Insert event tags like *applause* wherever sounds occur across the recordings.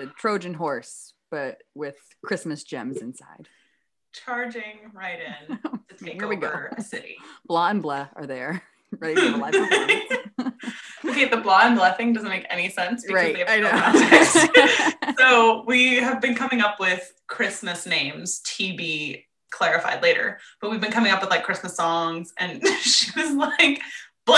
The Trojan horse, but with Christmas gems inside. Charging right in *laughs* to take Here we go. a city. Blah and blah are there, *laughs* ready to live. *laughs* Okay, the blah and blah thing doesn't make any sense because right, they have no context. so we have been coming up with Christmas names, TB clarified later, but we've been coming up with like Christmas songs, and she was like,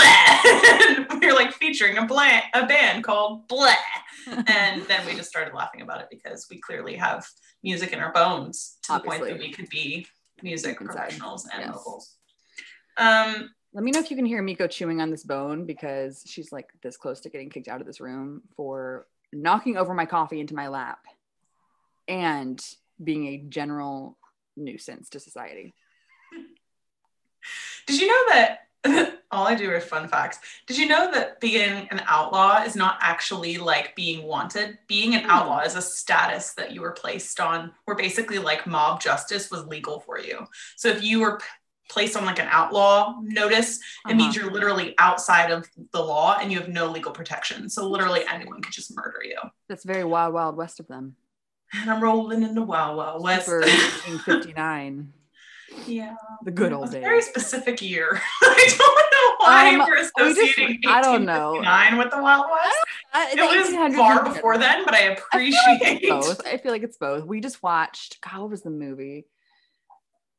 *laughs* We were like featuring a blah, a band called Blah, *laughs* and then we just started laughing about it because we clearly have music in our bones to the point that we could be music Inside. professionals and Yes. locals. Um, Let me know if you can hear Miko chewing on this bone because she's like this close to getting kicked out of this room for knocking over my coffee into my lap and being a general nuisance to society. *laughs* Did you know that *laughs* all I do are fun facts? Did you know that being an outlaw is not actually like being wanted? Being an Hmm. outlaw is a status that you were placed on, where basically like mob justice was legal for you. So if you were p- placed on like an outlaw notice, it means Uh-huh. you're literally outside of the law and you have no legal protection. So literally anyone could just murder you. That's very wild, wild west of them. And I'm rolling in the Wild Wild West. For 1959, *laughs* yeah. the good old days. very specific year. *laughs* I don't know why Um, we're we just- associating I don't know. 1859 with the Wild West. I- It was far before then, but I I feel like appreciate it's both. I feel like it's both. We just watched. God, what was the movie?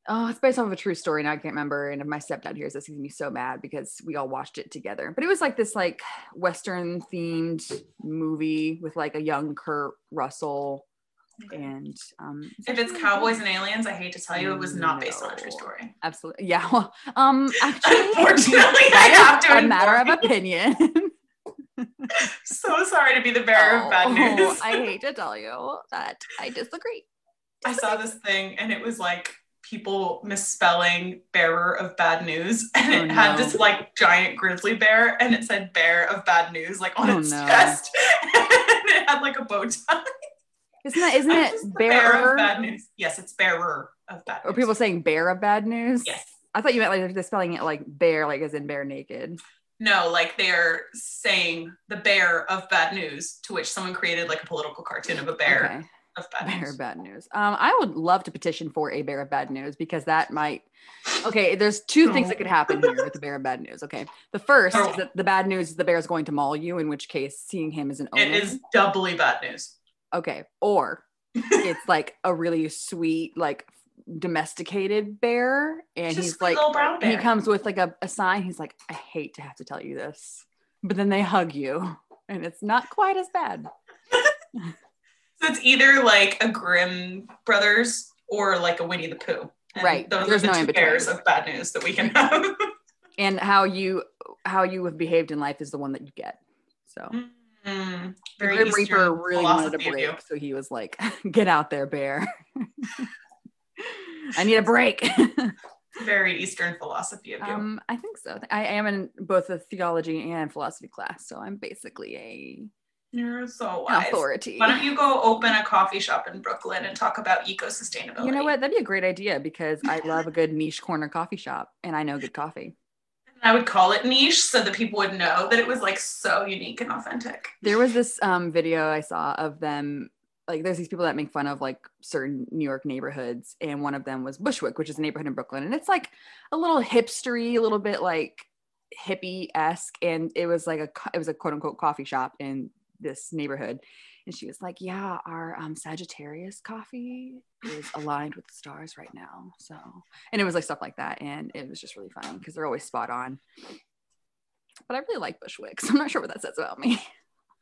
Oh, it's based off of a true story, and I can't remember. And if my stepdad hears this, he's gonna be so mad because we all watched it together. But it was like this like Western themed movie with like a young Kurt Russell, and um, If it's cowboys and aliens, I hate to tell you, it was not based on a true story. absolutely yeah. Well, um, *laughs* actually, Unfortunately, I that is have to a matter of opinion. *laughs* So sorry to be the bearer of bad Oh, *laughs* news. I hate to tell you that I disagree. I saw this thing and it was like people misspelling bearer of bad news and Oh, it had no. this like giant grizzly bear and it said bear of bad news like on Oh, its no. chest and it had like a bow tie. Isn't that isn't it bearer of bad news. Yes, it's bearer of bad Are people saying bear of bad news? Yes. I thought you meant like they're spelling it like bear, like as in bare naked. No, like they're saying the bear of bad news, to which someone created like a political cartoon of a bear Okay. of bad Bear news. of bad news. Um, I would love to petition for a bear of bad news because that might. Okay, there's two things that could happen here with the bear of bad news. Okay, the first Oh. is that the bad news is the bear is going to maul you, in which case seeing him is an omen. It is doubly bad news. Okay, or it's *laughs* like a really sweet, like domesticated bear, and Just he's like And he comes with like a, a sign. He's like, I hate to have to tell you this, but then they hug you, and it's not quite as bad. *laughs* So it's either like a Grimm Brothers or like a Winnie the Pooh. And Right. Those There's are the no two pairs of bad news that we can have. *laughs* And how you how you have behaved in life is the one that you get. So mm-hmm. Mm, the very Grim Eastern Reaper really wanted a break, so he was like, *laughs* "Get out there, bear. *laughs* I need a break." *laughs* Very Eastern philosophy of you. um, I think so. I am in both a theology and philosophy class, so I'm basically a You're so wise. authority. Why don't you go open a coffee shop in Brooklyn and talk about eco sustainability? You know what? That'd be a great idea because I love a good niche corner coffee shop and I know good coffee. I would call it niche so that people would know that it was like so unique and authentic. There was this um, video I saw of them. Like, there's these people that make fun of like certain New York neighborhoods, and one of them was Bushwick, which is a neighborhood in Brooklyn, and it's like a little hipstery, a little bit like hippie esque, and it was like a it was a quote unquote coffee shop in this neighborhood, and she was like, "Yeah, our um, Sagittarius coffee is aligned with the stars right now." So, and it was like stuff like that, and it was just really fun because they're always spot on. But I really like Bushwick, so I'm not sure what that says about me.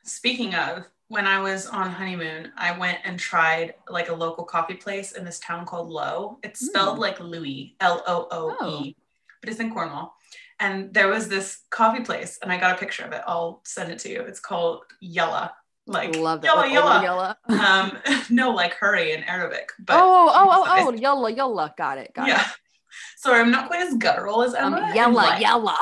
Speaking of, when I was on honeymoon, I went and tried like a local coffee place in this town called Looe. It's spelled Mm. like Louis, L O O E, Oh. but it's in Cornwall. And there was this coffee place, and I got a picture of it. I'll send it to you. It's called Yalla. Like love that. Yalla like, Yalla. yalla. um, *laughs* *laughs* no, like hurry in Arabic. But oh, oh, oh, *laughs* oh, emphasized. yalla, yalla. Got it. Got yeah. Sorry, I'm not quite as guttural as it. Um, Emma. and, yalla, like- yalla.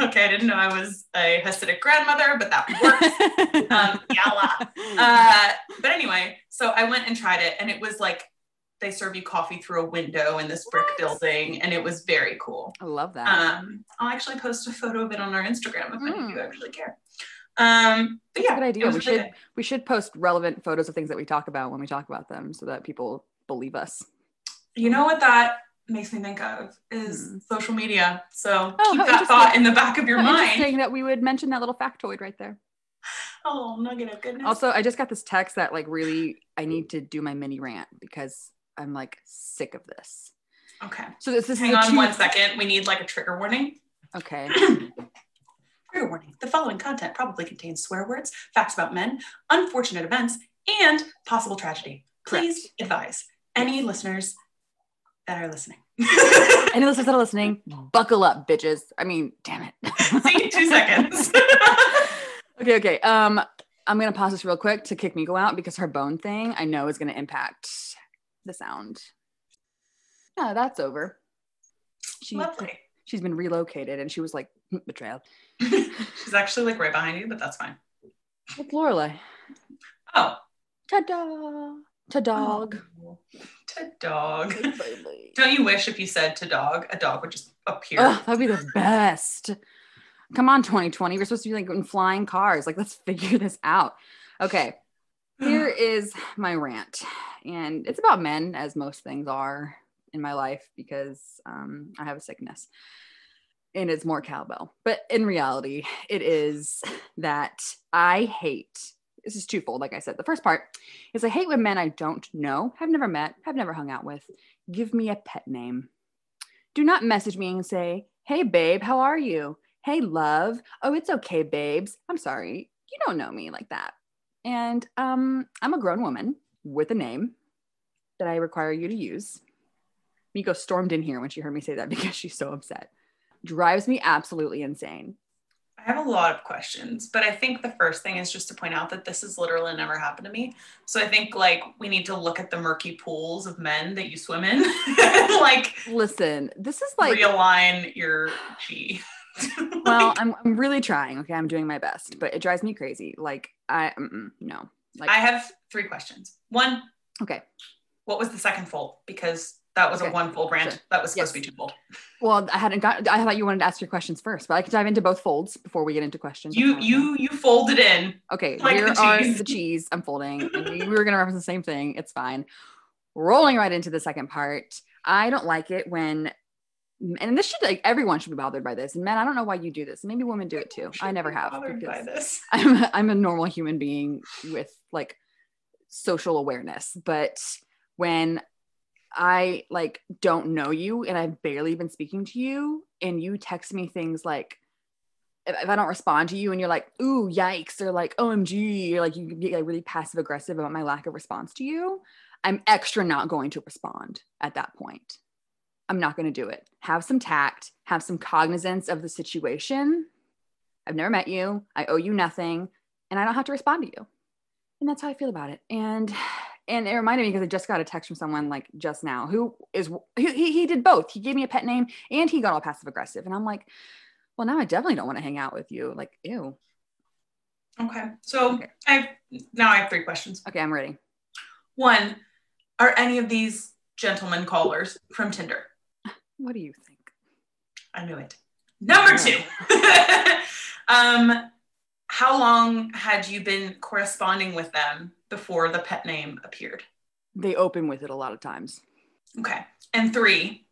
okay, I didn't know I was a Hasidic grandmother, but that works. um, yalla. Uh, but anyway, so I went and tried it, and it was like they serve you coffee through a window in this brick What? building, and it was very cool. I love that. Um, I'll actually post a photo of it on our Instagram if any of Mm. you actually care. Um, but yeah, Good idea. We really should good. we should post relevant photos of things that we talk about when we talk about them so that people believe us. You know what that makes me think of is Hmm. social media. So Oh, keep that thought in the back of your How mind. Interesting that we would mention that little factoid right there. *laughs* Oh, nugget of goodness. Also, I just got this text that like really I need to do my mini rant because I'm like sick of this. okay. So this, is Hang on two- one second. We need like a trigger warning. Okay. *clears throat* Trigger warning. The following content probably contains swear words, facts about men, unfortunate events, and possible tragedy. Please advise *laughs* any listeners that are listening. Any listeners that are listening, buckle up, bitches. I mean, damn it. See, two *laughs* seconds. *laughs* okay, okay. Um, I'm gonna pause this real quick to kick Miko out because her bone thing I know is gonna impact the sound. Yeah, that's over. She Lovely. she's been relocated and she was like betrayal. *laughs* She's actually like right behind you, but that's fine. It's Lorelai. Oh, Ta-da. Ta-dog. Oh, to dog. Don't you wish if you said to dog, a dog would just appear? Oh, that'd be the best. Come on, 2020. We're supposed to be like in flying cars. Like, let's figure this out. Okay. Here *sighs* is my rant. And it's about men, as most things are in my life, because um, I have a sickness. And it's more cowbell. But in reality, it is that I hate this is twofold. Like I said, the first part is I hate when men I don't know, have never met, have never hung out with, give me a pet name. Do not message me and say, Hey, babe, how are you? Hey, love. Oh, it's okay, babes. I'm sorry. You don't know me like that. And um, I'm a grown woman with a name that I require you to use. Miko stormed in here when she heard me say that *laughs* because she's so upset. Drives me absolutely insane. I have a lot of questions, but I think the first thing is just to point out that this has literally never happened to me. So I think like we need to look at the murky pools of men that you swim in, *laughs* like Listen, this is like realign your chi. *laughs* well, I'm, I'm really trying. Okay, I'm doing my best, but it drives me crazy. Like I no. Like I have three questions. One, okay. what was the second fold? Because that was Okay. a one fold rant. Sure. That was supposed Yes. to be two fold. Well, I hadn't got. I thought you wanted to ask your questions first, but I can dive into both folds before we get into questions. You um, you you folded in. Okay, like here the are the cheese unfolding. And we *laughs* we were gonna reference the same thing. It's fine. Rolling right into the second part. I don't like it when, and this should like everyone should be bothered by this. And men, I don't know why you do this. Maybe women do it too. I never have. bothered by this. *laughs* I'm I'm a normal human being with like social awareness, but when I like don't know you and I've barely been speaking to you and you text me things like if, if I don't respond to you and you're like, ooh, yikes, or like, OMG, or like you get like really passive aggressive about my lack of response to you, I'm extra not going to respond at that point. I'm not going to do it. Have some tact, have some cognizance of the situation. I've never met you. I owe you nothing, and I don't have to respond to you. And that's how I feel about it. And and it reminded me because I just got a text from someone like just now who is he, he did both. He gave me a pet name and he got all passive aggressive, and I'm like, well, now I definitely don't want to hang out with you. Like, ew. Okay. So Okay. I have now I have three questions. Okay, I'm ready. One, are any of these gentlemen callers from Tinder? *laughs* What do you think? I knew it. Number two. *laughs* um, how long had you been corresponding with them before the pet name appeared? They open with it a lot of times. Okay. And three,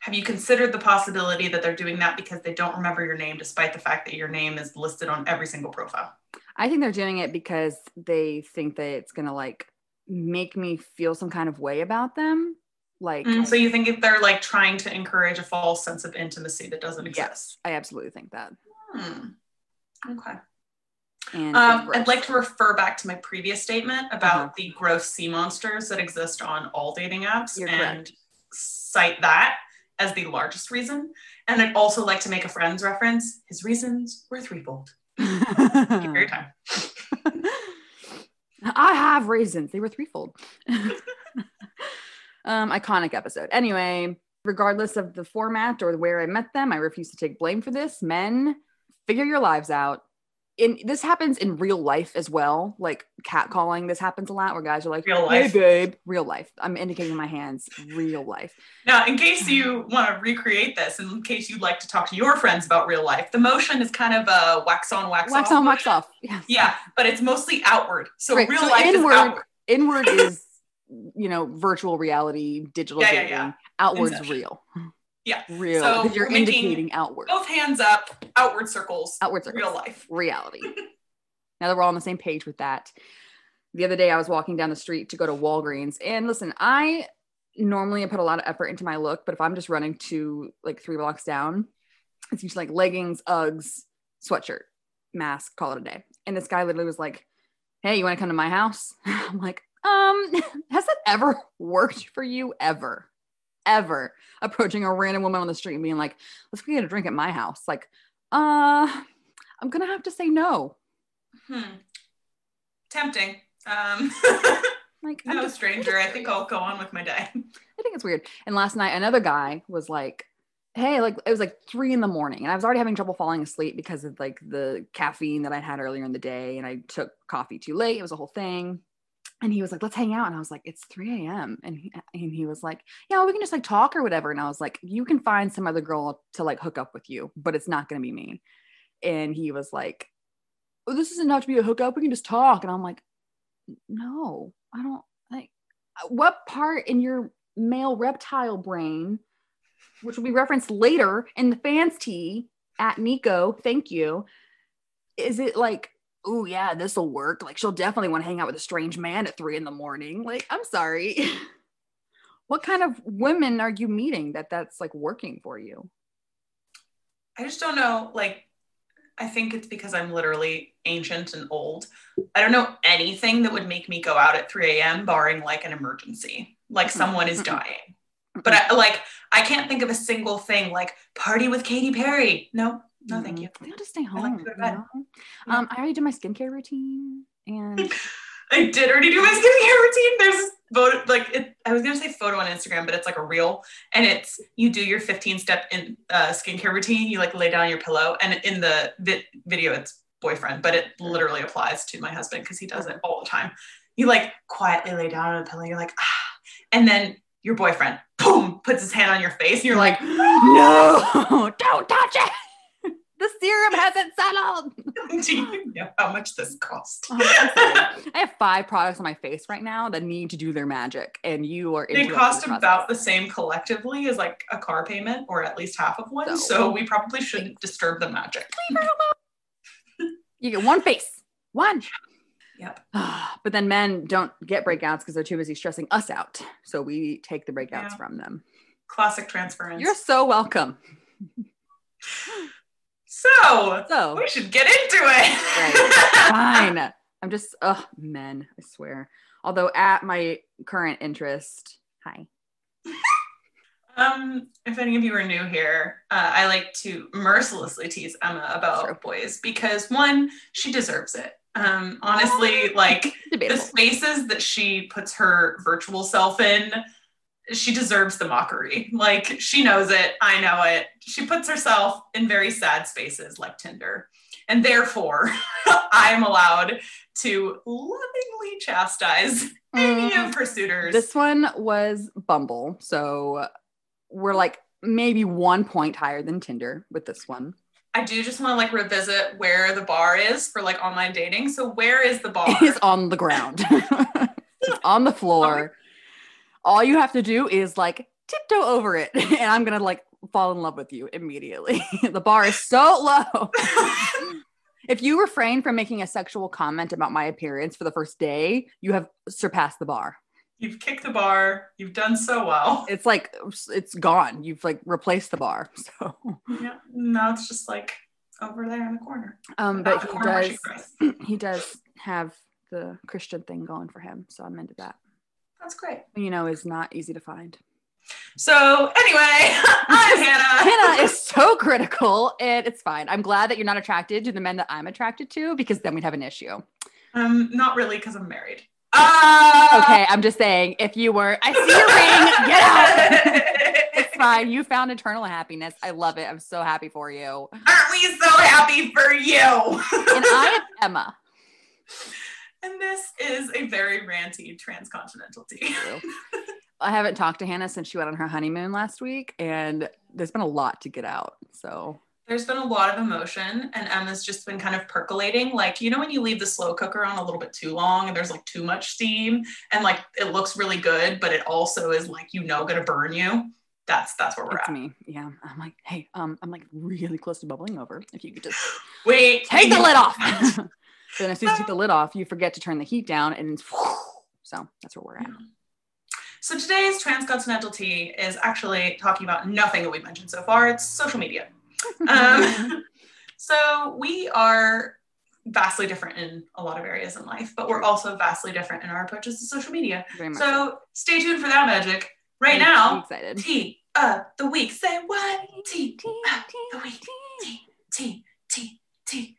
have you considered the possibility that they're doing that because they don't remember your name, despite the fact that your name is listed on every single profile? I think they're doing it because they think that it's gonna like make me feel some kind of way about them. Like, Mm, so you think if they're like trying to encourage a false sense of intimacy that doesn't exist? yes, I absolutely think that. Hmm. Okay. And Um, I'd like to refer back to my previous statement about Uh-huh. the gross sea monsters that exist on all dating apps You're and correct. cite that as the largest reason. And I'd also like to make a friend's reference. His reasons were threefold. Thank you for your time. *laughs* I have reasons. They were threefold. *laughs* um, iconic episode. Anyway, regardless of the format or where I met them, I refuse to take blame for this. Men, figure your lives out. in this happens in real life as well. Like catcalling, this happens a lot where guys are like, Real "Hey, life. babe," real life. I'm indicating my hands, real life. Now, in case you want to recreate this, and in case you'd like to talk to your friends about real life, the motion is kind of a wax on, wax, Wax off. on, wax off. Yeah. Yeah, but it's mostly outward. So Right, real so life inward- is outward. Inward is, you know, virtual reality, digital Yeah, yeah, dating. yeah. Outward's Inception. real. Yeah. Real. So you're indicating outward. Both hands up, outward circles, Outward circles. real life. reality. *laughs* now that we're all on the same page with that, the other day I was walking down the street to go to Walgreens, and listen, I normally put a lot of effort into my look, but if I'm just running to like three blocks down, it's usually like leggings, Uggs, sweatshirt, mask, call it a day. And this guy literally was like, "Hey, you want to come to my house?" *laughs* I'm like, um, *laughs* has that ever worked for you ever? Ever approaching a random woman on the street and being like, let's go get a drink at my house. Like, uh, I'm gonna have to say no. Hmm. Tempting. Um, *laughs* Like, I'm no just- stranger. I think I'll go on with my day. I think it's weird. And last night, another guy was like, "Hey, like it was like three in the morning, and I was already having trouble falling asleep because of like the caffeine that I had earlier in the day, and I took coffee too late. It was a whole thing." And he was like, "Let's hang out," and I was like, "It's 3 a.m." And he and he was like, "Yeah, we can just like talk or whatever." And I was like, "You can find some other girl to like hook up with you, but it's not gonna be me." And he was like, "Oh, this isn't enough to be a hookup. We can just talk." And I'm like, "No, I don't like." Uh, what part in your male reptile brain, which will be referenced later in the fans tea at Nico, thank you. Is it like, oh yeah, this will work? Like she'll definitely want to hang out with a strange man at three in the morning. Like, I'm sorry. *laughs* what kind of women are you meeting that that's like working for you? I just don't know. Like, I think it's because I'm literally ancient and old. I don't know anything that would make me go out at 3 a.m. barring like an emergency, like someone is dying. But I, like, I can't think of a single thing like party with Katy Perry. No, no, thank you. I I'll just stay like to home. go to you know? Um, I already did my skincare routine and *laughs* I did already do my skincare routine. There's photo, like it, I was gonna say photo on Instagram, but it's like a reel, and it's you do your 15 step in uh, skincare routine. You like lay down your pillow, and in the vi- video, it's boyfriend, but it literally applies to my husband because he does it all the time. You like quietly lay down on a pillow. You're like ah, and then your boyfriend, boom, puts his hand on your face, and you're like, *laughs* no, don't touch it. The serum hasn't settled. *laughs* do you know how much this cost? Oh. *laughs* I have five products on my face right now that need to do their magic, and you are. They cost the about the same collectively as like a car payment or at least half of one. So- So, we probably shouldn't disturb the magic. *laughs* You get one face, one. Yep. *sighs* but then men don't get breakouts because they're too busy stressing us out. So we take the breakouts Yeah. from them. Classic transference. You're so welcome. So So we should get into it. *laughs* fine. I'm just, ugh, men, I swear. Although at my current interest, hi. *laughs* Um, if any of you are new here, uh, I like to mercilessly tease Emma about Sure. boys because one, she deserves it. Um, honestly, like the spaces that she puts her virtual self in, she deserves the mockery. *laughs* Like she knows it, I know it. She puts herself in very sad spaces like Tinder. And therefore, *laughs* I am allowed to lovingly chastise *laughs* any Mm. of her suitors. This one was Bumble. So we're like maybe one point higher than Tinder with this one. I do just want to like revisit where the bar is for like online dating. So where is the bar? It is on the ground. it's on the floor. All you have to do is like tiptoe over it, *laughs* and I'm gonna like fall in love with you immediately. *laughs* the bar is so low. *laughs* if you refrain from making a sexual comment about my appearance for the first day, you have surpassed the bar. You've kicked the bar. You've done so well. It's like it's gone. You've like replaced the bar. So, Yeah. Now it's just like over there in the corner. um, but he does *clears throat* he does have the Christian thing going for him. So I'm into that. That's great. You know, is not easy to find. So anyway, *laughs* I'm Hannah. Hannah *laughs* is so critical, and it's fine. I'm glad that you're not attracted to the men that I'm attracted to because then we'd have an issue. Um, not really because I'm married. Ah. Okay, I'm just saying, if you were, I see your ring, *laughs* get out. It's fine. You found eternal happiness. I love it. I'm so happy for you. Aren't we so happy for you? And I am Emma. And this is a very ranty transcontinental tea. *laughs* I haven't talked to Hannah since she went on her honeymoon last week, and there's been a lot to get out. So There's been a lot of emotion, and Emma's just been kind of percolating. Like, you know, when you leave the slow cooker on a little bit too long and there's like too much steam, and like it looks really good, but it also is like, you know, gonna burn you. That's that's where we're it's at. me. Yeah. I'm like, hey, um, I'm like really close to bubbling over. If you could just Wait, take the lid on. *laughs* *laughs* off. then as soon as you take the lid off, you forget to turn the heat down, and so that's where we're at. So today's transcontinental tea is actually talking about nothing that we've mentioned so far. It's social media. *laughs* Um, so we are vastly different in a lot of areas in life, but we're also vastly different in our approaches to social media. Much. So stay tuned for that magic. Right I'm now, excited. tea of the week. Say what? Tea Tea, of tea, the week. tea. Tea, tea, tea,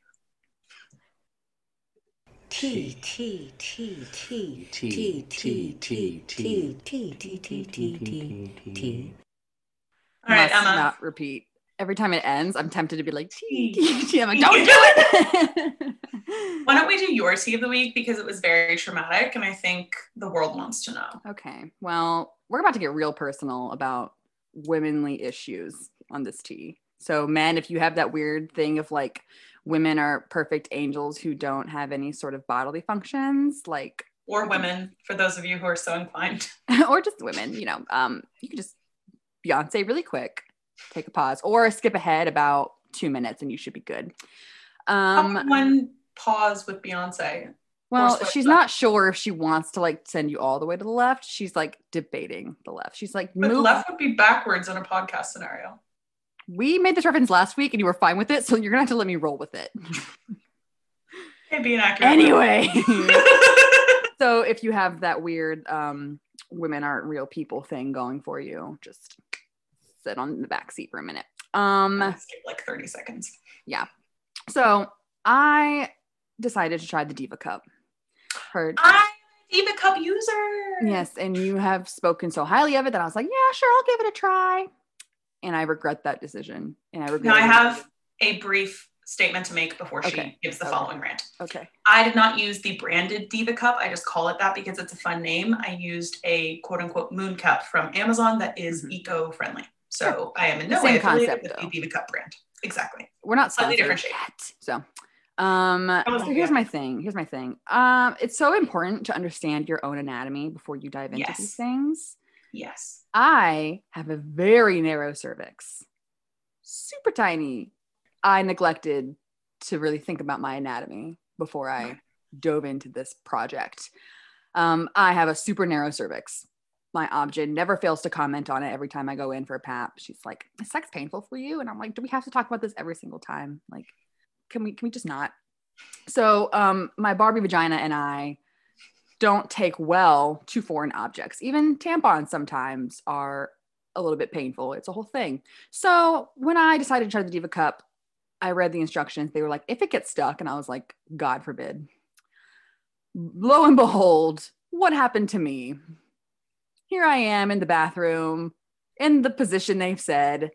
tea. Tea, tea, tea, tea, Tea, tea, tea, tea, tea, tea, tea, tea, tea, tea, tea, tea. All right, Must Emma. not repeat. Every time it ends, I'm tempted to be like, tea, Tea. tea, tea. I'm like, don't do it. Why don't we do your tea of the week because it was very traumatic and I think the world wants to know. okay. Well, we're about to get real personal about womenly issues on this tea. So, men, if you have that weird thing of like women are perfect angels who don't have any sort of bodily functions, like, Or women, for those of you who are so inclined. *laughs* *laughs* or just women, you know, um, you can just Beyonce really quick, take a pause, or skip ahead about two minutes and you should be good. Um, one pause with Beyonce. Well, she's left. not sure if she wants to like send you all the way to the left. She's like debating the left. She's like, But move. left would be backwards in a podcast scenario. We made this reference last week and you were fine with it, so you're gonna have to let me roll with it. *laughs* Hey, be inaccurate. anyway, *laughs* so if you have that weird um, women aren't real people thing going for you, just sit on the back seat for a minute. Um, Skip like 30 seconds. Yeah. So I decided to try the Diva Cup. Heard I'm a Diva Cup user. Yes, and you have spoken so highly of it that I was like, yeah, sure, I'll give it a try. And I regret that decision. And I regret. Now I have a brief statement to make before she Okay. gives the Okay. following rant. Okay. I did not use the branded Diva Cup. I just call it that because it's a fun name. I used a quote unquote moon cup from Amazon that is Mhm. eco friendly. So I am in no same way affiliated concept, with the Diva Cup brand. Exactly. We're not Slightly different shape. yet. So, um, so here's yeah. my thing. Here's my thing. Um, it's so important to understand your own anatomy before you dive into Yes. these things. Yes. I have a very narrow cervix, super tiny. I neglected to really think about my anatomy before I dove into this project. Um, I have a super narrow cervix. My obgyn never fails to comment on it every time I go in for a pap. She's like, "Is sex painful for you?" And I'm like, "Do we have to talk about this every single time? Like, can we can we just not?" So, um, my Barbie vagina and I don't take well to foreign objects. Even tampons sometimes are a little bit painful. It's a whole thing. So when I decided to try the Diva Cup, I read the instructions. They were like, if it gets stuck, and I was like, God forbid. Lo and behold, what happened to me? Here I am in the bathroom, in the position they've said.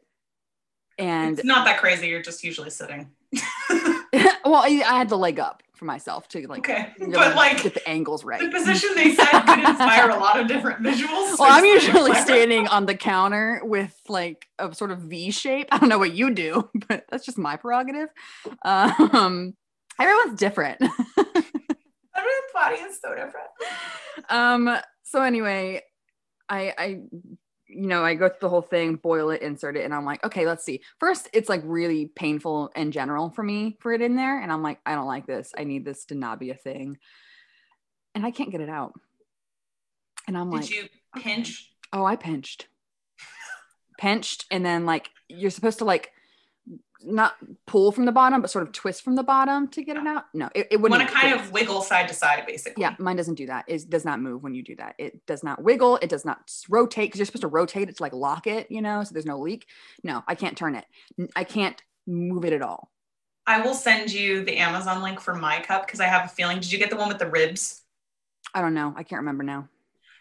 And it's not that crazy. You're just usually sitting. *laughs* *laughs* well, I, I had the leg up for myself to like, Okay. really But like get the angles right. the position they said could inspire a lot of different visuals. Well, I'm usually clever. standing on the counter with like a sort of V shape. I don't know what you do, *laughs* but that's just my prerogative. Um, everyone's different. *laughs* Everyone's body is so different. um, so anyway, I, I, you know, I go through the whole thing, boil it, insert it, and I'm like, okay, let's see. First, it's like really painful in general for me for it in there, and I'm like, I don't like this. I need this to not be a thing, and I can't get it out. And I'm Did like, Did you pinch? Oh, I pinched. *laughs* pinched, and then like you're supposed to like not pull from the bottom, but sort of twist from the bottom to get it out. No, it, it wouldn't. want to kind twist. of wiggle side to side, basically. Yeah, mine doesn't do that. It does not move when you do that. It does not wiggle. It does not rotate because you're supposed to rotate it to like lock it, you know, so there's no leak. No, I can't turn it. I can't move it at all. I will send you the Amazon link for my cup because I have a feeling. Did you get the one with the ribs? I don't know. I can't remember now.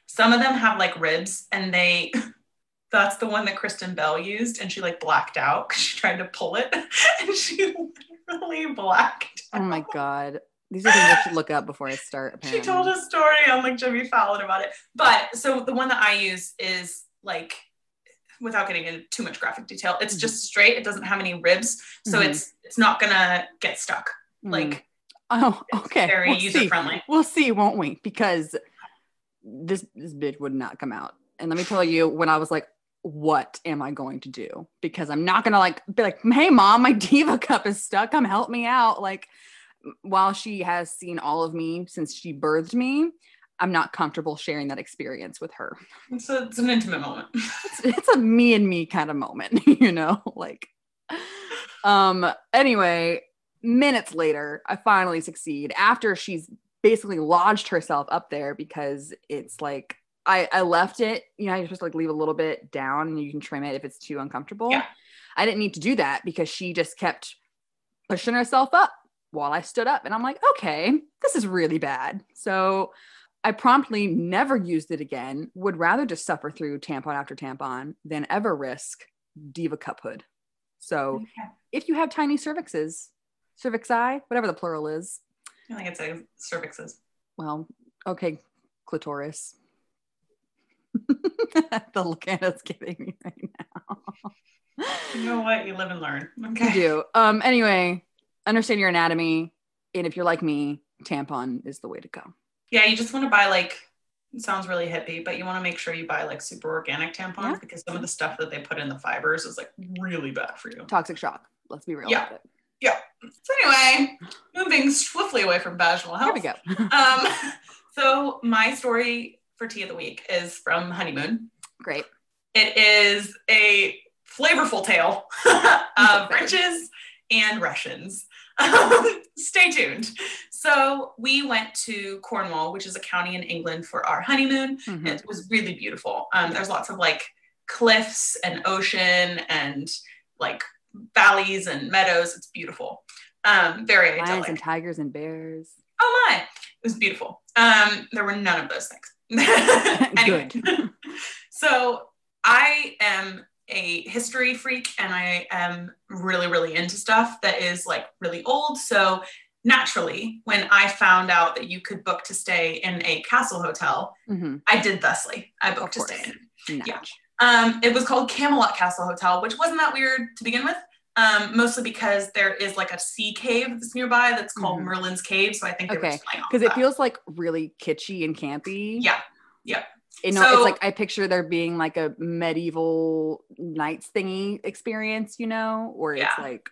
Some of them have like ribs and they *laughs* That's the one that Kristen Bell used, and she like blacked out because she tried to pull it, *laughs* and she literally blacked. Out. Oh my god. These are things I should look up before I start. Apparently. *laughs* She told a story on like Jimmy Fallon about it. But so the one that I use is like without getting into too much graphic detail, it's just straight. It doesn't have any ribs. So Mhm. it's it's not gonna get stuck. Mm. Like oh, okay. very we'll user friendly. We'll see, won't we? Because this this bitch would not come out. And let me tell you, when I was like, what am I going to do? Because I'm not gonna like be like, hey mom, my *laughs* diva cup is stuck. Come help me out. Like while she has seen all of me since she birthed me, I'm not comfortable sharing that experience with her. It's, a, it's an intimate moment. It's, it's a me and me kind of moment, *laughs* you know? Like um anyway, minutes later, I finally succeed after she's basically lodged herself up there because it's like I, I left it, you know, you're supposed to like leave a little bit down and you can trim it if it's too uncomfortable. Yeah. I didn't need to do that because she just kept pushing herself up while I stood up. And I'm like, okay, this is really bad. So I promptly never used it again, would rather just suffer through tampon after tampon than ever risk diva cup hood. So Okay. if you have tiny cervixes, cervixi, whatever the plural is, I think it's a cervixes. well, okay, clitoris. *laughs* the look Hannah's giving me right now. You know what? You live and learn. Okay. You do. Um, anyway, understand your anatomy. And if you're like me, tampon is the way to go. Yeah, you just want to buy like it sounds really hippie, but you want to make sure you buy like super organic tampons Yeah. because some of the stuff that they put in the fibers is like really bad for you. Toxic shock. Let's be real Yeah. about it. Yeah. So anyway, moving swiftly away from vaginal health. Here we go. *laughs* Um, so my story for tea of the week is from Honeymoon. Great. It is a flavorful tale *laughs* of *laughs* riches and Russians. *laughs* Stay tuned. So we went to Cornwall, which is a county in England, for our honeymoon. Mhm. It was really beautiful. Um, there's lots of like cliffs and ocean and like valleys and meadows. It's beautiful. Um, very Lions idyllic. and tigers and bears. Oh my, it was beautiful. Um, there were none of those things. *laughs* anyway, Good. *laughs* so I am a history freak and I am really, really into stuff that is like really old. So naturally, when I found out that you could book to stay in a castle hotel, Mhm. I did thusly. I booked to stay in it. Yeah. Um, it was called Camelot Castle Hotel, which wasn't that weird to begin with. Um, mostly because there is like a sea cave that's nearby that's called Mhm. Merlin's Cave. So I think Okay, just playing off Because it feels like really kitschy and campy. yeah, yeah. You know, So- it's like I picture there being like a medieval knights thingy experience, you know, where it's Yeah. like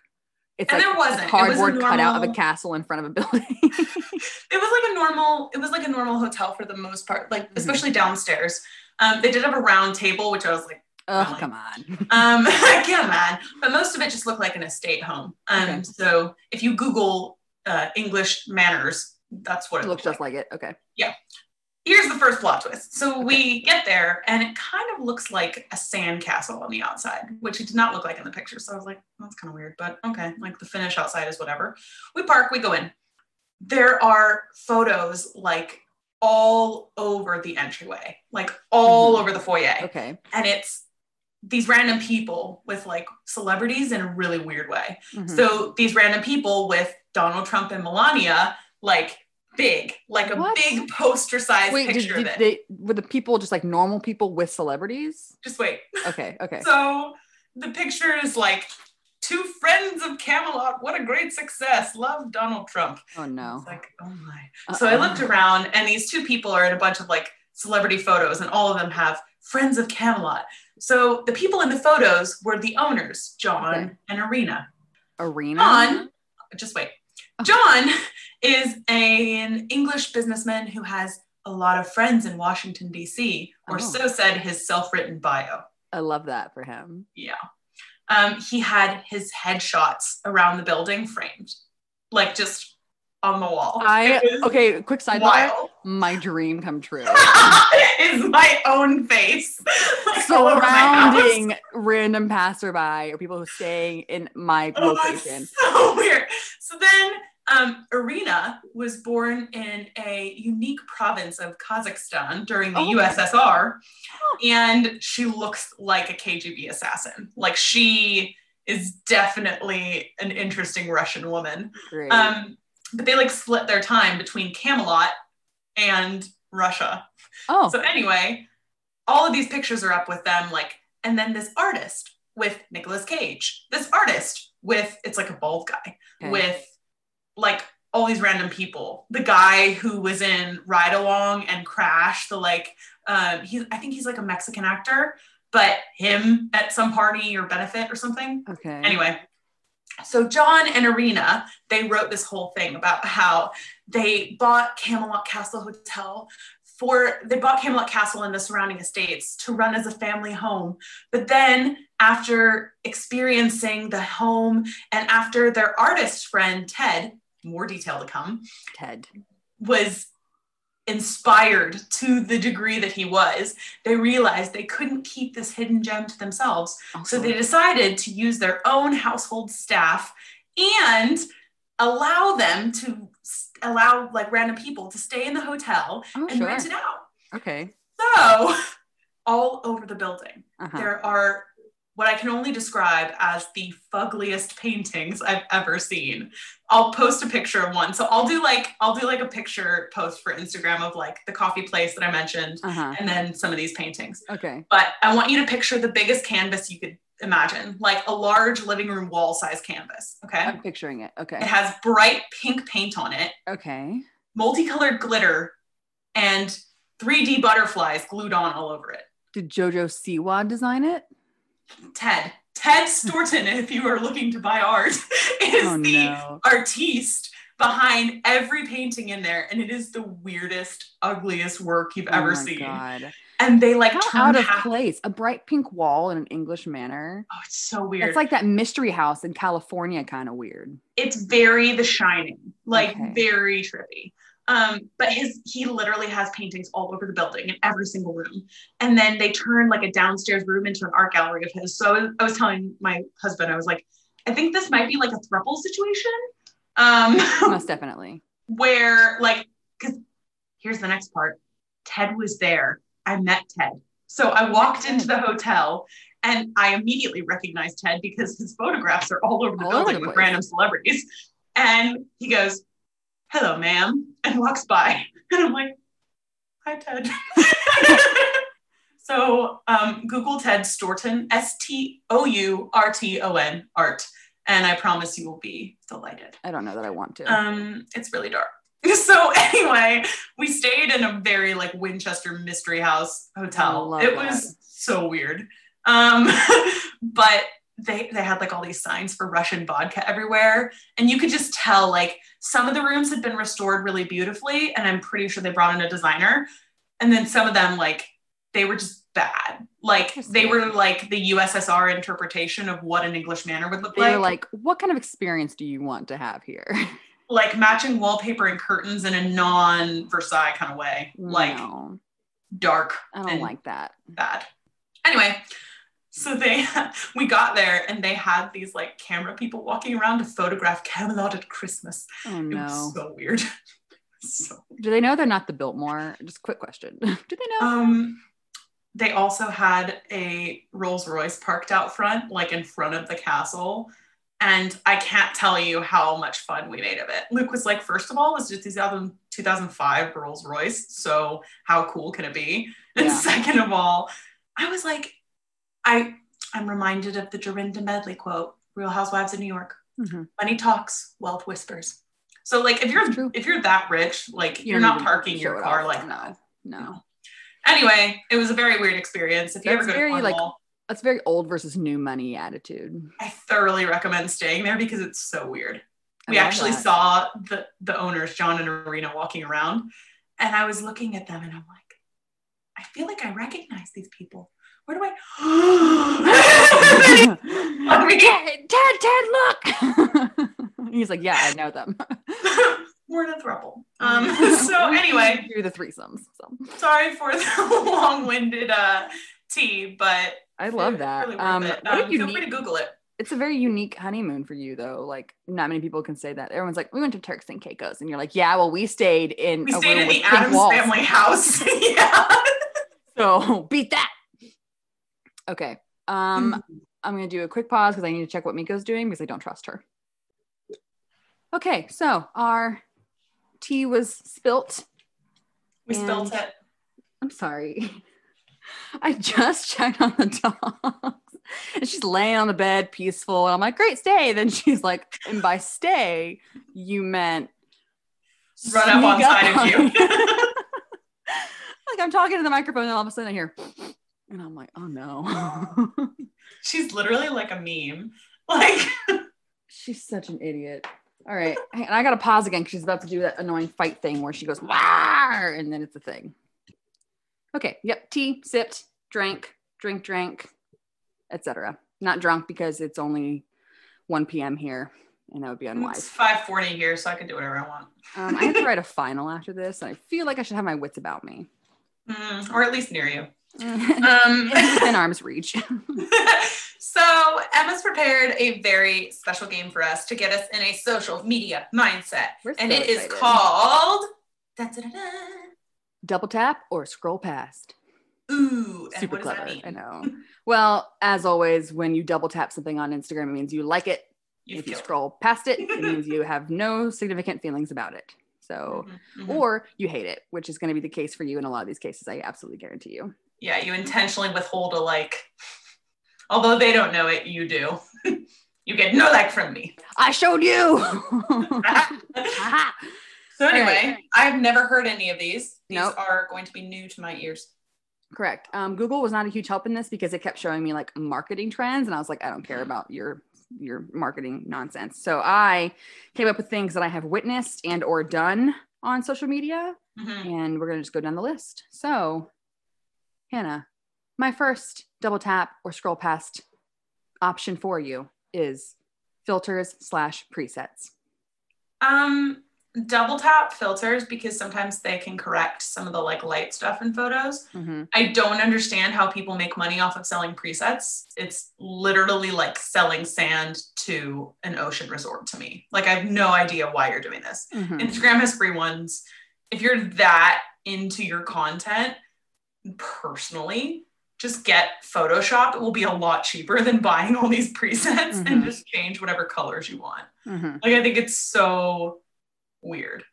it's And like there wasn't. It was a cardboard cutout of a castle in front of a building. *laughs* it was like a normal it was like a normal hotel for the most part like Mhm. especially downstairs um, they did have a round table which i was like oh, Really? come on. *laughs* um *laughs* yeah man but most of it just looked like an estate home um Okay. so if you google uh, english manors that's what It it looks just like like it. Okay. Yeah. Here's the first plot twist so we get there and it kind of looks like a sand castle on the outside which it did not look like in the picture so i was like that's kind of weird but okay like the finish outside is whatever we park we go in there are photos like all over the entryway like all Mhm. over the foyer Okay. and it's these random people with like celebrities in a really weird way Mhm. so these random people with donald trump and melania like big like a What? big poster size Wait, did, picture did of it they were the people just like normal people with celebrities? just wait Okay. Okay. *laughs* so the picture is like two friends of camelot what a great success love donald trump oh no. It's like, oh my. So I looked around, and these two people are in a bunch of like celebrity photos, and all of them have friends of Camelot. So the people in the photos were the owners, John Okay. and Irina. Irina. John, just wait. Okay. John is an English businessman who has a lot of friends in Washington, D.C., or Oh. so said his self written bio. I love that for him. Yeah. Um, he had his headshots around the building framed, like just on the wall. I okay. Quick sidebar. My dream come true. *laughs* is my own face like, *laughs* all over my house. Surrounding random passerby or people who are staying in my Oh, location. so weird. So then Um, Irina was born in a unique province of Kazakhstan during the Oh. USSR, and she looks like a KGB assassin. Like she is definitely an interesting Russian woman. Great. Um, but they like split their time between Camelot and Russia. oh, So anyway, all of these pictures are up with them, like, and then this artist with Nicolas Cage, this artist with it's like a bald guy okay. with like all these random people. The guy who was in Ride Along and Crash, the like, um, he I think he's like a Mexican actor, but him at some party or benefit or something. okay. Anyway, so John and Irina, they wrote this whole thing about how they bought Camelot Castle Hotel for they bought Camelot Castle and the surrounding estates to run as a family home. But then after experiencing the home and after their artist friend Ted, more detail to come, Ted. was inspired to the degree that he was, they realized they couldn't keep this hidden gem to themselves. So they decided to use their own household staff and allow them to allow like random people to stay in the hotel oh, and sure. rent it out. Okay. So *laughs* all over the building, Uh-huh. there are what I can only describe as the fuggliest *laughs* paintings I've ever seen. I'll post a picture of one. So I'll do like I'll do like a picture post for Instagram of like the coffee place that I mentioned Uh-huh. and then some of these paintings. Okay. But I want you to picture the biggest canvas you could imagine, like a large living room wall size canvas. Okay. I'm picturing it. Okay. It has bright pink paint on it, Okay. multicolored glitter, and 3D butterflies glued on all over it. Did Jojo Siwa design it? Ted, Ted Stourton, if you are looking to buy art, *laughs* is Oh the no. artiste behind every painting in there. And it is the weirdest, ugliest work you've oh ever oh my seen. God. And they like How out of half- place. A bright pink wall in an English manor. Oh, it's so weird. It's like that mystery house in California kind of weird. it's very The Shining, like Okay. very trippy. Um, but his he literally has paintings all over the building in every single room, and then they turned like a downstairs room into an art gallery of his. So I was, I was telling my husband, I was like, I think this might be like a thruple situation, um, *laughs* Most definitely. where like because here's the next part. Ted was there. I met Ted. So I walked into the hotel and I immediately recognized Ted because his photographs are all over the All building with random celebrities. And he goes, Hello, ma'am, and walks by. *laughs* And I'm like, Hi, Ted. *laughs* so um, Google Ted Stourton, S T O U R T O N, art. And I promise you will be delighted. I don't know that I want to. Um, it's really dark. *laughs* So anyway, we stayed in a very like Winchester Mystery House hotel. It that. was so weird. Um, but they they had like all these signs for Russian vodka everywhere, and you could just tell like some of the rooms had been restored really beautifully, and I'm pretty sure they brought in a designer, and then some of them like they were just bad. Like they were like the USSR interpretation of what an English manor would look they like. like, what kind of experience do you want to have here? *laughs* like matching wallpaper and curtains in a non Versailles kind of way, like no, dark I don't like that. bad. Anyway, so they *laughs* we got there and they had these like camera people walking around to photograph Camelot at Christmas. Oh It was so weird. *laughs* so Do they know they're not the Biltmore? Just quick question. *laughs* Do they know? um they also had a Rolls Royce parked out front, like in front of the castle. And I can't tell you how much fun we made of it. Luke was like, first of all, it's just 2000, 2005 Rolls Royce. So how cool can it be? And Yeah. second of all, I was like, I, I'm reminded of the Dorinda Medley quote, Real Housewives of New York. Mhm. Money talks, wealth whispers. So like if you're if you're that rich, like You you're don't not parking your car like no, that. no. Anyway, it was a very weird experience. If you That's ever go very, to like, That's very old versus new money attitude. I thoroughly recommend staying there because it's so weird. I We actually that. saw the the owners, John and Irina, walking around, and I was looking at them and I'm like, I feel like I recognize these people. Where do I? *gasps* *laughs* Let me Ted, Ted, look. *laughs* He's like, yeah, I know them. *laughs* We're in a throuple. Um, so anyway, do the threesomes. So sorry for the long-winded uh, tea, but I love that. really um, it. what Um, a feel free to Google it. it's a very unique honeymoon for you though. Like not many people can say that. Everyone's like, we went to Turks and Caicos, and you're like, yeah, well, we stayed in We a stayed in the Adams walls. family house. yeah. So beat that. Okay. Um, Mm-hmm. I'm gonna do a quick pause because I need to check what Miko's doing because I don't trust her. Okay, so our tea was spilt. We spilt it. I'm sorry. *laughs* I just checked on the dogs. And she's laying on the bed, peaceful. And I'm like, great, stay. Then she's like, and by stay, you meant Run up on side of you. *laughs* *laughs* like I'm talking to the microphone, and all of a sudden I hear, and I'm like, oh no. *laughs* She's literally like a meme. *laughs* Like she's such an idiot. All right. *laughs* And I got to pause again because she's about to do that annoying fight thing where she goes, Wah! and then it's a thing. Okay. Yep. Tea, sipped, drank, drink, drank, etc. Not drunk because it's only 1 p.m. here and that would be unwise. it's 540 here, so I can do whatever I want. Um, I have to write a final after this. And I feel like I should have my wits about me. Mm, or at least near you. *laughs* Um, within arm's reach. *laughs* so Emma's prepared a very special game for us to get us in a social media mindset. We're and so it is excited. called Da-da-da-da. Double tap or scroll past. Ooh, and super clever. that mean? I know. *laughs* Well, as always, when you double tap something on Instagram, it means you like it. You if you scroll past it, it means you have no significant feelings about it. So, Mhm, mhm. or you hate it, which is going to be the case for you in a lot of these cases. I absolutely guarantee you. Yeah, you intentionally withhold a like. Although they don't know it, you do. *laughs* you get no like from me. I showed you. *laughs* So anyway, right. I've never heard any of these. These Nope. are going to be new to my ears. Correct. Um, Google was not a huge help in this because it kept showing me like marketing trends, and I was like, I don't care about your your marketing nonsense. So I came up with things that I have witnessed and or done on social media Mhm. and we're gonna just go down the list. So, Hannah, my first double tap or scroll past option for you is filters slash presets. Um, double tap filters because sometimes they can correct some of the like light stuff in photos. Mhm. I don't understand how people make money off of selling presets. It's literally like selling sand to an ocean resort to me. Like I have no idea why you're doing this. Mhm. Instagram has free ones. If you're that into your content, personally, just get Photoshop. It will be a lot cheaper than buying all these presets and Mhm. just change whatever colors you want. Mhm. Like I think it's so weird.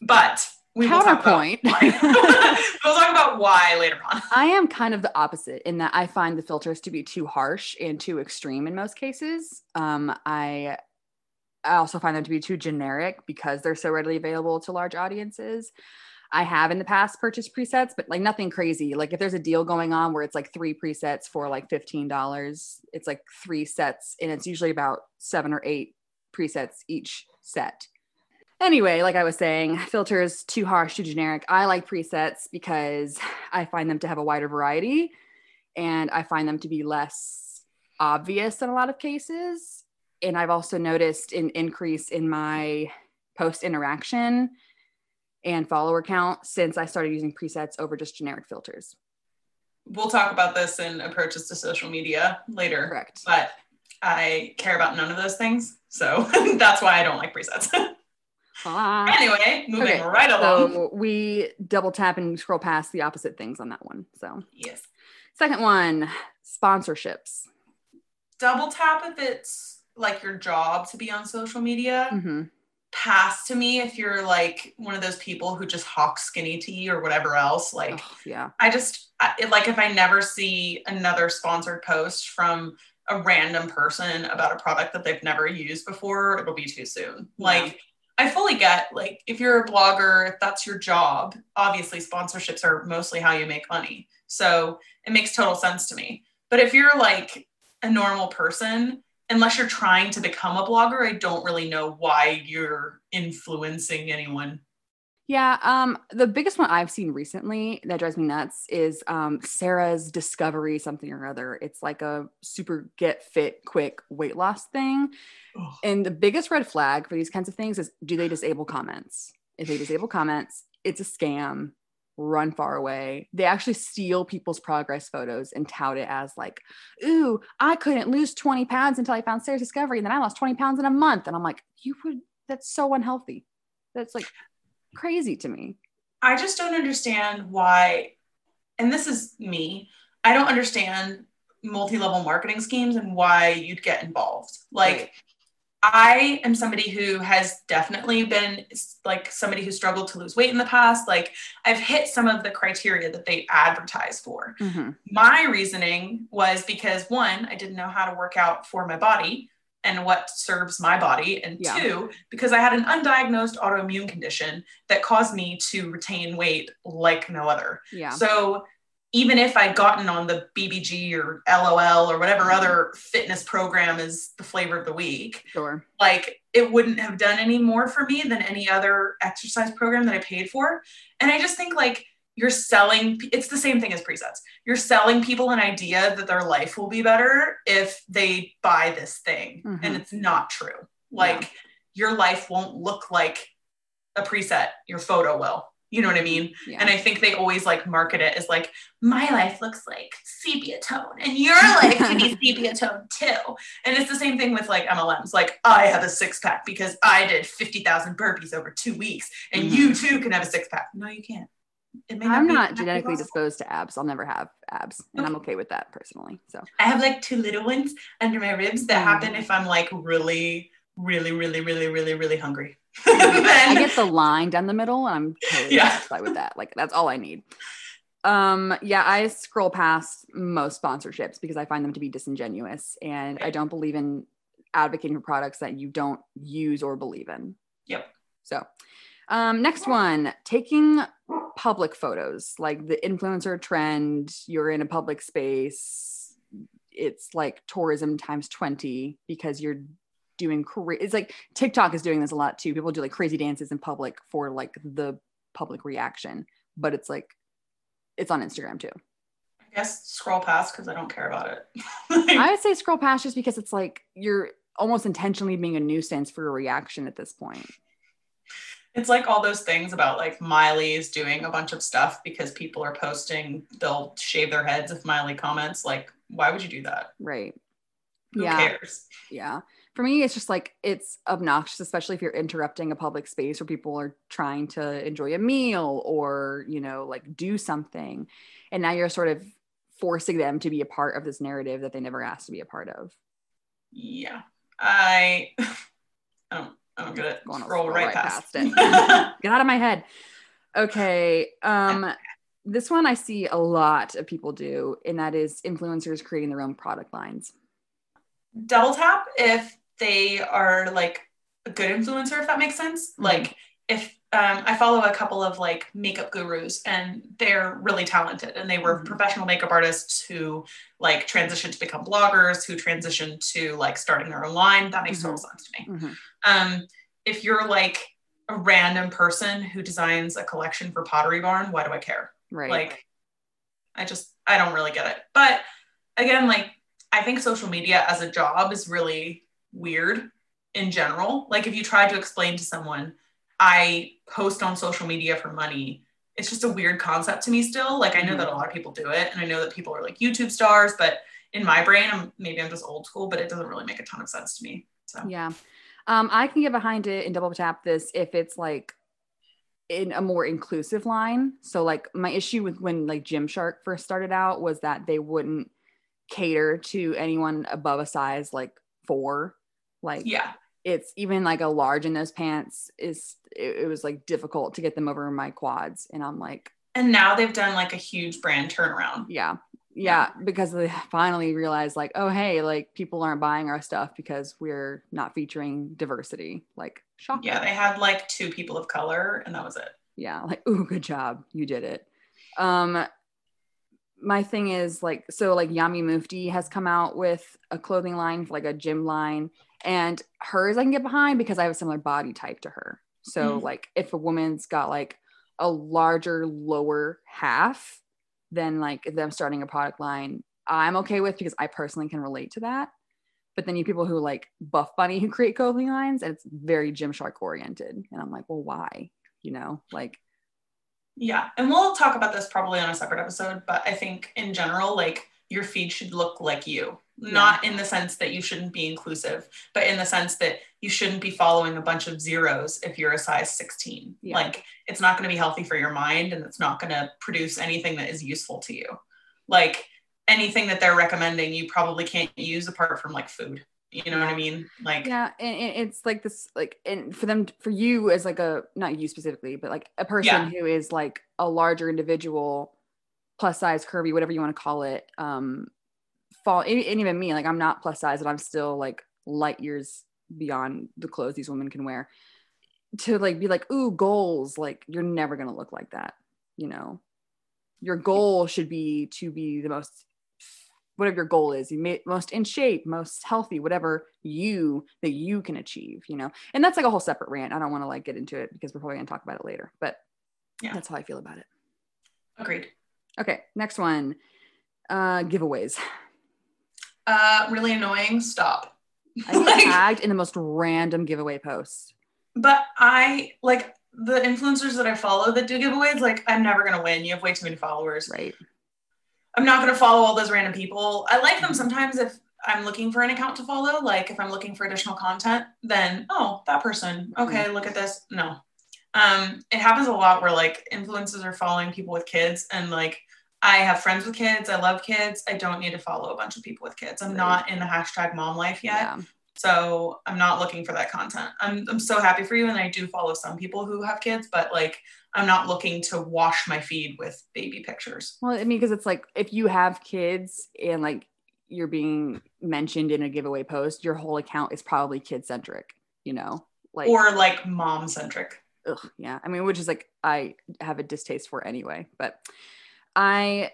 But we will talk Counterpoint. *laughs* *laughs* we'll talk about why later on. I am kind of the opposite in that I find the filters to be too harsh and too extreme in most cases. Um, I I also find them to be too generic because they're so readily available to large audiences. I have in the past purchased presets, but like nothing crazy. Like if there's a deal going on where it's like three presets for like $15, it's like three sets and it's usually about seven or eight presets each set. Anyway, like I was saying, filters too harsh, too generic. I like presets because I find them to have a wider variety and I find them to be less obvious in a lot of cases. And I've also noticed an increase in my post interaction and follower count since I started using presets over just generic filters. We'll talk about this in approaches to social media later. Correct. But I care about none of those things. So *laughs* that's why I don't like presets. Ah. *laughs* anyway, moving Okay, right along. So we double tap and scroll past the opposite things on that one. So, yes. second one sponsorships. Double tap if it's like your job to be on social media. hmm Pass to me if you're like one of those people who just hawk skinny tea or whatever else. Like Oh, yeah. I just I, it, like if I never see another sponsored post from a random person about a product that they've never used before, it'll be too soon. Like I fully get like if you're a blogger, if that's your job, obviously sponsorships are mostly how you make money. So it makes total sense to me. But if you're like a normal person, unless you're trying to become a blogger, I don't really know why you're influencing anyone. Yeah, um, the biggest one I've seen recently that drives me nuts is um, Sarah's Discovery something or other. It's like a super get fit quick weight loss thing. And the biggest red flag for these kinds of things is do they disable comments? If they disable comments, it's a scam run far away. They actually steal people's progress photos and tout it as like, ooh, I couldn't lose 20 pounds until I found Sarah's discovery. And then I lost 20 pounds in a month. And I'm like, you would, that's so unhealthy. That's like crazy to me. I just don't understand why, and this is me, I don't understand multi level marketing schemes and why you'd get involved. Like, Right. I am somebody who has definitely been like somebody who struggled to lose weight in the past. Like, I've hit some of the criteria that they advertise for. Mhm. My reasoning was because one, I didn't know how to work out for my body and what serves my body. And Yeah. two, because I had an undiagnosed autoimmune condition that caused me to retain weight like no other. Yeah. So even if I'd gotten on the BBG or LOL or whatever other fitness program is the flavor of the week, Sure. like it wouldn't have done any more for me than any other exercise program that I paid for. And I just think like you're selling it's the same thing as presets. You're selling people an idea that their life will be better if they buy this thing Mhm. and it's not true. Like your life won't look like a preset, your photo will. You know what I mean? Yeah. And I think they always like market it as like, my life looks like sepia tone and your life can be sepia tone too. And it's the same thing with like MLMs. Like, I have a six pack because I did 50,000 burpees over two weeks and you too can have a six pack. No, you can't. It may I'm not genetically possible. disposed to abs. I'll never have abs, and I'm okay with that personally. So I have like two little ones under my ribs that Mm. happen if I'm like really, really, really, really, really, really hungry. *laughs* I get the line down the middle, and I'm totally Yeah. satisfied with that. Like that's all I need. Um, yeah, I scroll past most sponsorships because I find them to be disingenuous, and I don't believe in advocating for products that you don't use or believe in. Yep. So, um, next one, taking public photos, like the influencer trend. You're in a public space. It's like tourism times 20 because you're doing cra- it's like TikTok is doing this a lot too. People do like crazy dances in public for like the public reaction, but it's like it's on Instagram too. I guess scroll past because I don't care about it. *laughs* I would say scroll past just because it's like you're almost intentionally being a nuisance for a reaction at this point. It's like all those things about like Miley's doing a bunch of stuff because people are posting, they'll shave their heads if Miley comments. Like, why would you do that? Right. Who yeah. cares? Yeah. For me, it's just like it's obnoxious, especially if you're interrupting a public space where people are trying to enjoy a meal or, you know, like do something. And now you're sort of forcing them to be a part of this narrative that they never asked to be a part of. Yeah. I I don't I don't get it. Go on, I'll Scroll, scroll right, right past, past it. *laughs* Get out of my head. Okay. Um, this one I see a lot of people do, and that is influencers creating their own product lines. Double tap if they are like a good influencer, if that makes sense. Mhm. Like if um, I follow a couple of like makeup gurus and they're really talented and they were Mhm. professional makeup artists who like transitioned to become bloggers, who transitioned to like starting their own line. That makes total sense to me. Mhm. Um, if you're like a random person who designs a collection for Pottery Barn, why do I care? Right. Like, I just, I don't really get it. But again, like, I think social media as a job is really weird in general. Like, if you try to explain to someone, I post on social media for money, it's just a weird concept to me still. Like, I know Mhm. that a lot of people do it, and I know that people are like YouTube stars, but in my brain, I'm maybe I'm just old school, but it doesn't really make a ton of sense to me. So, Yeah. Um, I can get behind it and double tap this if it's like in a more inclusive line. So like my issue with when like Gymshark first started out was that they wouldn't cater to anyone above a size like four. Like yeah. it's even like a large in those pants is it, it was like difficult to get them over my quads. And I'm like, And now they've done like a huge brand turnaround. yeah. Yeah, because they finally realized like, oh hey, like people aren't buying our stuff because we're not featuring diversity. Like shocker. Yeah, they had like two people of color, and that was it. yeah like oh, good job you did it um my thing is like so like yami mufti has come out with a clothing line like a gym line and hers i can get behind because i have a similar body type to her so Mhm. like if a woman's got like a larger lower half then like them starting a product line i'm okay with because i personally can relate to that but then you people who like buff bunny who create clothing lines and it's very gymshark oriented and i'm like well why you know like Yeah. And we'll talk about this probably on a separate episode, but I think in general, like your feed should look like you. Not in the sense that you shouldn't be inclusive, but in the sense that you shouldn't be following a bunch of zeros if you're a size 16. Yeah. Like it's not going to be healthy for your mind and it's not going to produce anything that is useful to you. Like anything that they're recommending, you probably can't use apart from like food. You know what I mean? Like, Yeah, and, it's like this, like, and for them, for you as like a not you specifically, but like a person Yeah. who is like a larger individual, plus size, curvy, whatever you want to call it. Um, fall, and even me, like I'm not plus size, and I'm still like light years beyond the clothes these women can wear. To like be like, ooh, goals, like you're never gonna look like that, you know. Your goal should be to be the most whatever your goal is, you may, most in shape, most healthy, whatever you that you can achieve, you know. And that's like a whole separate rant. I don't want to like get into it because we're probably gonna talk about it later. But Yeah. that's how I feel about it. agreed. Okay, next one. Uh giveaways. Uh, really annoying. Stop. I *laughs* get Like- tagged in the most random giveaway posts. But I like the influencers that I follow that do giveaways, like, I'm never going to win. You have way too many followers. Right. I'm not going to follow all those random people. I like them sometimes if I'm looking for an account to follow. Like, if I'm looking for additional content, then, oh, that person. Okay, look at this. No. Um, it happens a lot where like influencers are following people with kids and like I have friends with kids. I love kids. I don't need to follow a bunch of people with kids. I'm Right. not in the hashtag mom life yet. Yeah. So I'm not looking for that content. I'm, I'm so happy for you. And I do follow some people who have kids, but like I'm not looking to wash my feed with baby pictures. Well, I mean, because it's like if you have kids and like you're being mentioned in a giveaway post, your whole account is probably kid centric, you know? Like Or like mom centric. ugh, yeah i mean which is like i have a distaste for anyway but i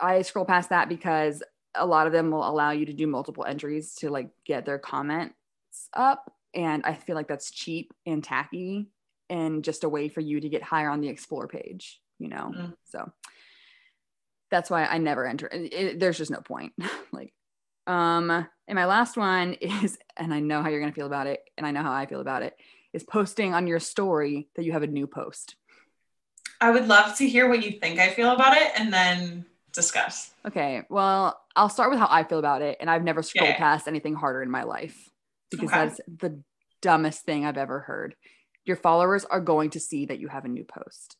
i scroll past that because a lot of them will allow you to do multiple entries to like get their comments up and i feel like that's cheap and tacky and just a way for you to get higher on the explore page you know Mm. so that's why i never enter it, it- there's just no point *laughs* like um and my last one *laughs* is and i know how you're going to feel about it and i know how i feel about it is posting on your story that you have a new post. I would love to hear what you think I feel about it and then discuss. Okay, well, I'll start with how I feel about it. And I've never scrolled Yeah. past anything harder in my life because Okay. that's the dumbest thing I've ever heard. Your followers are going to see that you have a new post.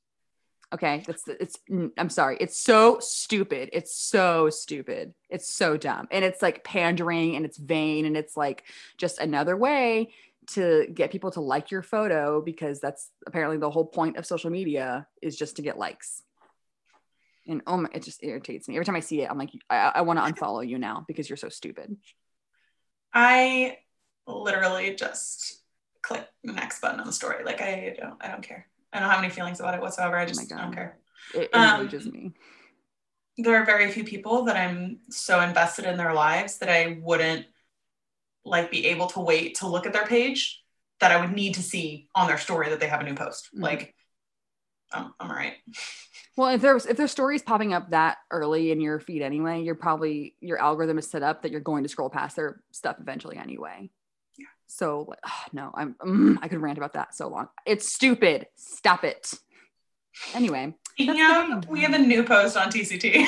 Okay, that's it's. I'm sorry, it's so stupid. It's so stupid. It's so dumb, and it's like pandering, and it's vain, and it's like just another way to get people to like your photo because that's apparently the whole point of social media is just to get likes. And oh my, it just irritates me every time I see it. I'm like, I, I want to *laughs* unfollow you now because you're so stupid. I literally just click the next button on the story. Like I don't I don't care. I don't have any feelings about it whatsoever. I just Oh don't care. It Um, me. there are very few people that I'm so invested in their lives that I wouldn't like be able to wait to look at their page that I would need to see on their story that they have a new post. Mhm. Like I'm, I'm all right. *laughs* Well, if there's if there's stories popping up that early in your feed anyway, you're probably your algorithm is set up that you're going to scroll past their stuff eventually anyway. Yeah. So like, ah, no, I'm mm, I could rant about that so long. It's stupid. Stop it. Anyway, Speaking That's of, the we have a new post on TCT.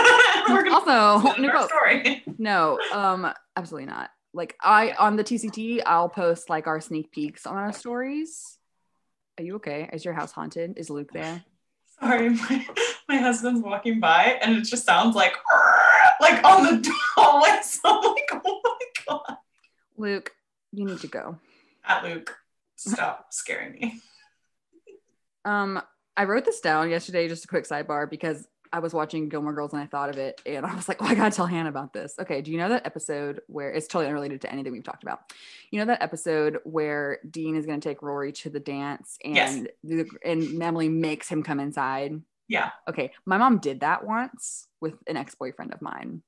*laughs* We're also in our story. no, um, absolutely not. Like I on the TCT, I'll post like our sneak peeks on our stories. Are you okay? Is your house haunted? Is Luke there? *laughs* Sorry, my, my husband's walking by and it just sounds like like on the hallway. So I'm like, oh my god. Luke, you need to go. At Luke, stop *laughs* scaring me. Um, I wrote this down yesterday, just a quick sidebar, because I was watching Gilmore Girls and I thought of it, and *laughs* I was like, "Oh, I gotta tell Hannah about this." Okay, do you know that episode where it's totally unrelated to anything we've talked about? You know that episode where Dean is gonna take Rory to the dance, and Yes. the, and Emily makes him come inside. Yeah. Okay, my mom did that once with an ex boyfriend of mine,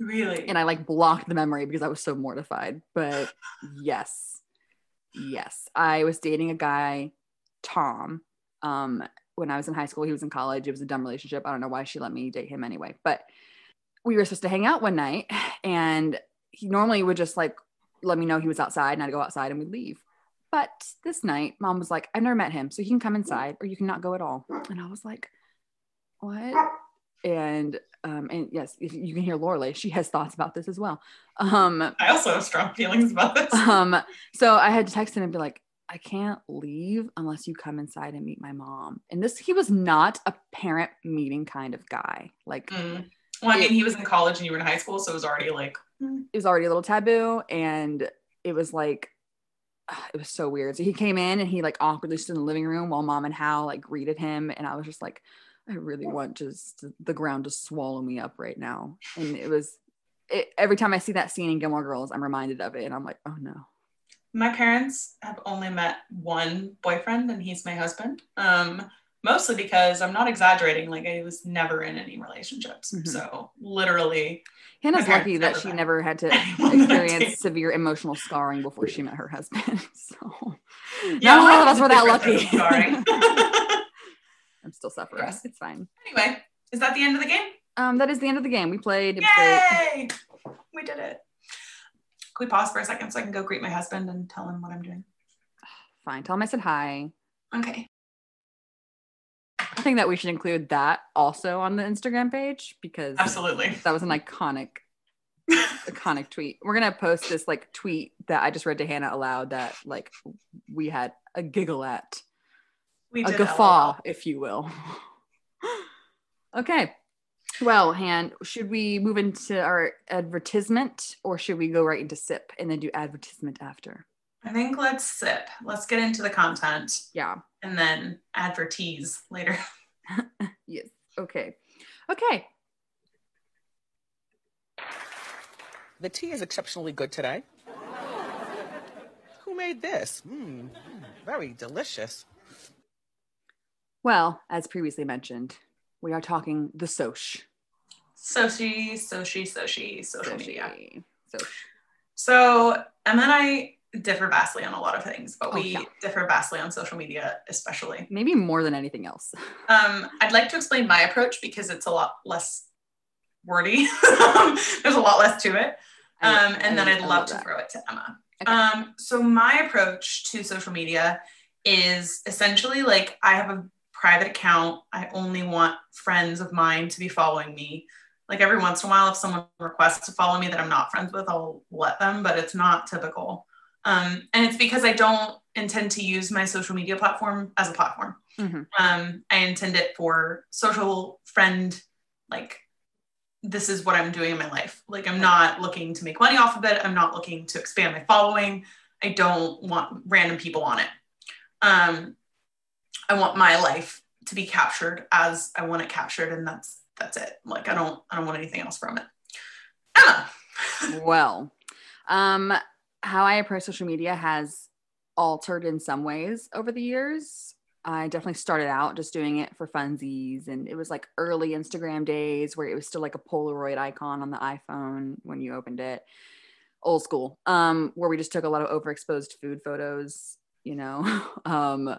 Really? and I like blocked the memory because I was so mortified. But *sighs* yes, yes, I was dating a guy, Tom. Um, when I was in high school, he was in college. It was a dumb relationship. I don't know why she let me date him anyway. But we were supposed to hang out one night, and he normally would just like let me know he was outside, and I'd go outside and we'd leave. But this night, mom was like, I've never met him, so he can come inside or you can not go at all. And I was like, what? And um, and yes, you can hear Lorelai. She has thoughts about this as well. Um, I also have strong feelings about this. um, so I had to text him and be like, I can't leave unless you come inside and meet my mom. And this, he was not a parent meeting kind of guy. Like Mm. Well, I mean, he was in college and you were in high school, so it was already like, mm. it was already a little taboo and it was like *sighs* it was so weird. So he came in and he like awkwardly stood in the living room while mom and Hal like greeted him and I was just like I really want just the ground to swallow me up right now. And it was it, every time I see that scene in Gilmore Girls, I'm reminded of it and I'm like, oh no. My parents have only met one boyfriend, and he's my husband. Um, mostly because I'm not exaggerating. Like I was never in any relationships, Mhm. so literally, Hannah's lucky that she met. never had to On that date. experience severe emotional scarring before she met her husband. *laughs* So yeah, not all of us were that lucky. *laughs* *laughs* I'm still suffering. Yes. It's fine. anyway, is that the end of the game? Um, that is the end of the game. We played. It was great. Yay! We did it. Can we pause for a second so I can go greet my husband and tell him what I'm doing? Fine. Tell him I said hi. Okay. I think that we should include that also on the Instagram page because Absolutely. that was an iconic, iconic tweet. We're gonna post this like tweet that I just read to Hannah aloud that like we had a giggle at, We a guffaw, if you will. *laughs* okay. Well, Han, should we move into our advertisement or should we go right into sip and then do advertisement after? I think let's sip. Let's get into the content Yeah. and then advertise later. *laughs* Yes. Okay. Okay. The tea is exceptionally good today. Who made this? Mmm, very delicious. Well, as previously mentioned, we are talking the Sosh. Soshi, Soshi, Soshi, social media. So So Emma and I differ vastly on a lot of things, but Oh, we yeah. differ vastly on social media, especially. maybe more than anything else. *laughs* Um, I'd like to explain my approach because it's a lot less wordy. *laughs* There's a lot less to it. Um, and then I'd I love to throw it to Emma. Okay. Um, so my approach to social media is essentially like I have a private account. I only want friends of mine to be following me. Like every once in a while, if someone requests to follow me that I'm not friends with, I'll let them, but it's not typical. Um, and it's because I don't intend to use my social media platform as a platform. Mhm. Um, I intend it for social friend, like this is what I'm doing in my life. Like I'm not looking to make money off of it. I'm not looking to expand my following. I don't want random people on it. Um, I want my life to be captured as I want it captured, and that's that's it. Like I don't I don't want anything else from it. Emma. *laughs* well, um, how I approach social media has altered in some ways over the years. I definitely started out just doing it for funsies, and it was like early Instagram days where it was still like a Polaroid icon on the iPhone when you opened it, old school. Um, where we just took a lot of overexposed food photos, you know, *laughs* um,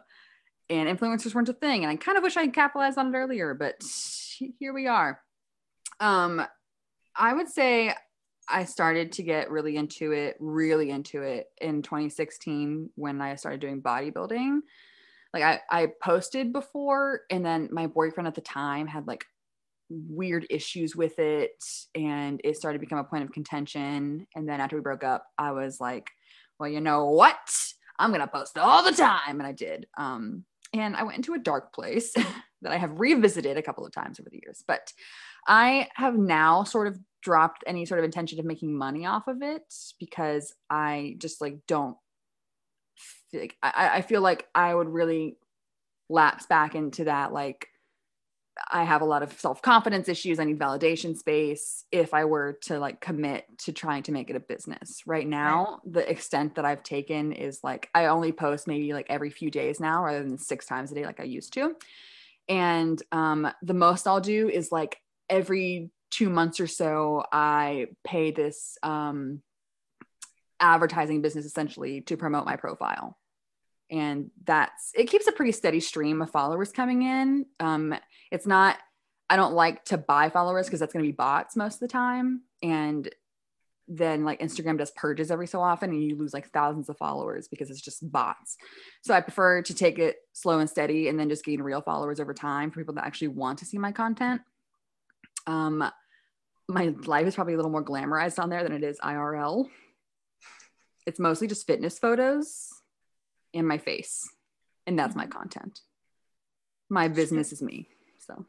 and influencers weren't a thing. And I kind of wish I had capitalized on it earlier, but here we are. Um, I would say I started to get really into it, really into it in 2016 when I started doing bodybuilding. Like I, I posted before, and then my boyfriend at the time had like weird issues with it, and it started to become a point of contention. And then after we broke up, I was like, well, you know what? I'm gonna post all the time, and I did. Um, and I went into a dark place *laughs* that I have revisited a couple of times over the years, but I have now sort of dropped any sort of intention of making money off of it because I just like don't like I, I feel like I would really lapse back into that like I have a lot of self-confidence issues. I need validation space if I were to like commit to trying to make it a business. Right now, the extent that I've taken is like I only post maybe like every few days now rather than six times a day like I used to. And um the most I'll do is like every two months or so i pay this um, advertising business essentially to promote my profile and that's it keeps a pretty steady stream of followers coming in um, it's not i don't like to buy followers because that's going to be bots most of the time and then like Instagram does purges every so often and you lose like thousands of followers because it's just bots. So I prefer to take it slow and steady and then just gain real followers over time for people that actually want to see my content. Um my life is probably a little more glamorized on there than it is IRL. It's mostly just fitness photos and my face. And that's my content. My business is me. So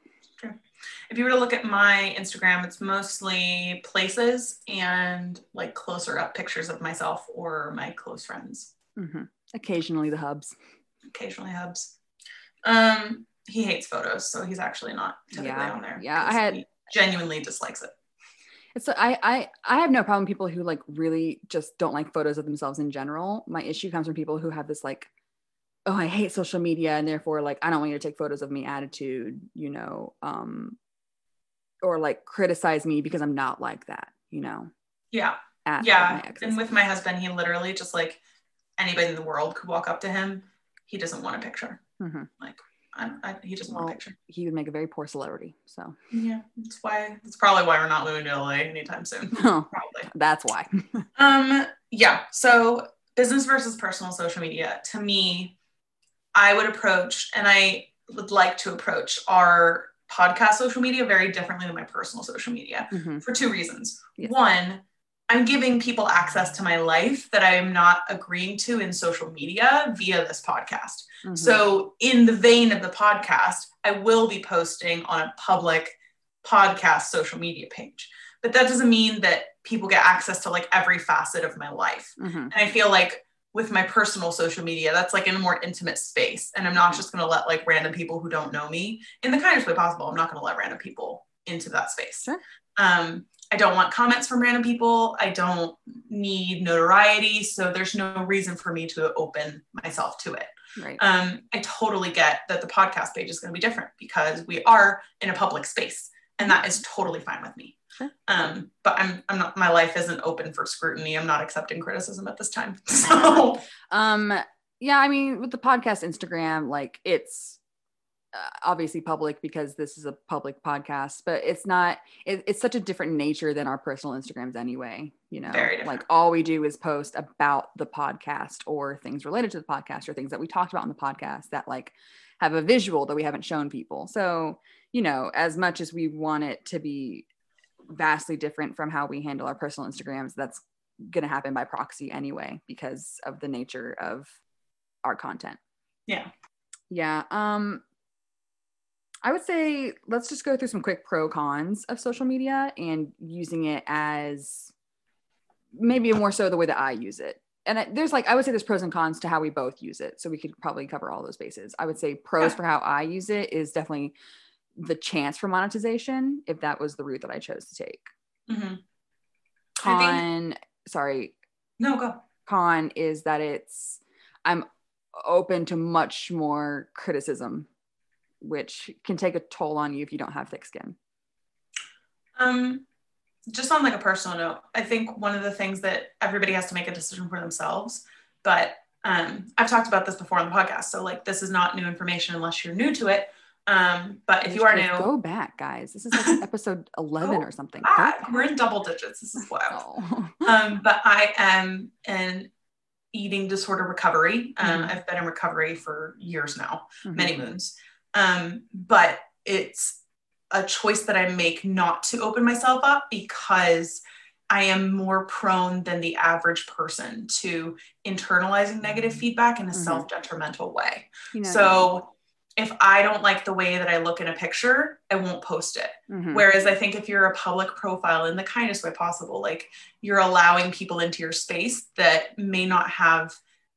If you were to look at my Instagram, it's mostly places and like closer up pictures of myself or my close friends. mhm. occasionally the hubs. occasionally hubs. Um, he hates photos, so he's actually not typically Yeah, on there. yeah, I had- genuinely dislikes it. It's I I I have no problem with people who like really just don't like photos of themselves in general. My issue comes from people who have this like, oh, I hate social media and therefore like I don't want you to take photos of me attitude, you know, um, or like criticize me because I'm not like that, you know. Yeah, At yeah. exes. And with my husband, he literally just like anybody in the world could walk up to him. He doesn't want a picture. Mhm. Like I, I, he doesn't want a picture. he would make a very poor celebrity. So Yeah, that's why. That's probably why we're not moving to LA anytime soon. *laughs* Oh, Probably. that's why. *laughs* Um, yeah. So business versus personal social media. To me, I would approach, and I would like to approach our podcast social media very differently than my personal social media Mhm. for two reasons. Yes. One, I'm giving people access to my life that I am not agreeing to in social media via this podcast. Mhm. So, in the vein of the podcast, I will be posting on a public podcast social media page. But that doesn't mean that people get access to like every facet of my life. Mhm. And I feel like with my personal social media, that's like in a more intimate space. And I'm not just going to let like random people who don't know me in the kindest way possible. I'm not going to let random people into that space. Sure. Um, I don't want comments from random people. I don't need notoriety. So there's no reason for me to open myself to it. right. Um, I totally get that the podcast page is going to be different because we are in a public space, and that is totally fine with me. Sure. Um, but I'm I'm not my life isn't open for scrutiny. I'm not accepting criticism at this time. *laughs* So Um, yeah, I mean, with the podcast Instagram, like it's obviously public because this is a public podcast, but it's not. It, it's such a different nature than our personal Instagrams, anyway. You know, like all we do is post about the podcast or things related to the podcast or things that we talked about on the podcast that like have a visual that we haven't shown people. So you know, as much as we want it to be vastly different from how we handle our personal Instagrams, that's going to happen by proxy anyway because of the nature of our content. yeah, Yeah. Um I would say let's just go through some quick pro cons of social media and using it as maybe more so the way that I use it. And I, there's like I would say there's pros and cons to how we both use it. So we could probably cover all those bases. I would say pros Yeah. for how I use it is definitely the chance for monetization if that was the route that I chose to take. Mhm. I think- Con sorry, no go. con is that it's I'm open to much more criticism, which can take a toll on you if you don't have thick skin. Um, just on like a personal note, I think one of the things that everybody has to make a decision for themselves, but um, I've talked about this before on the podcast, so like this is not new information unless you're new to it. Um, but if you are new, go back, guys. This is like *laughs* episode 11 or something. back. We're in double digits. This is *laughs* wild. Oh. um, but I am an eating disorder recovery. Um, Mhm. I've been in recovery for years now, Mhm. many moons. Um, but it's a choice that I make not to open myself up because I am more prone than the average person to internalizing negative feedback in a Mhm. self detrimental way. You know, So if I don't like the way that I look in a picture, I won't post it. mhm. Whereas I think if you're a public profile in the kindest way possible, like you're allowing people into your space that may not have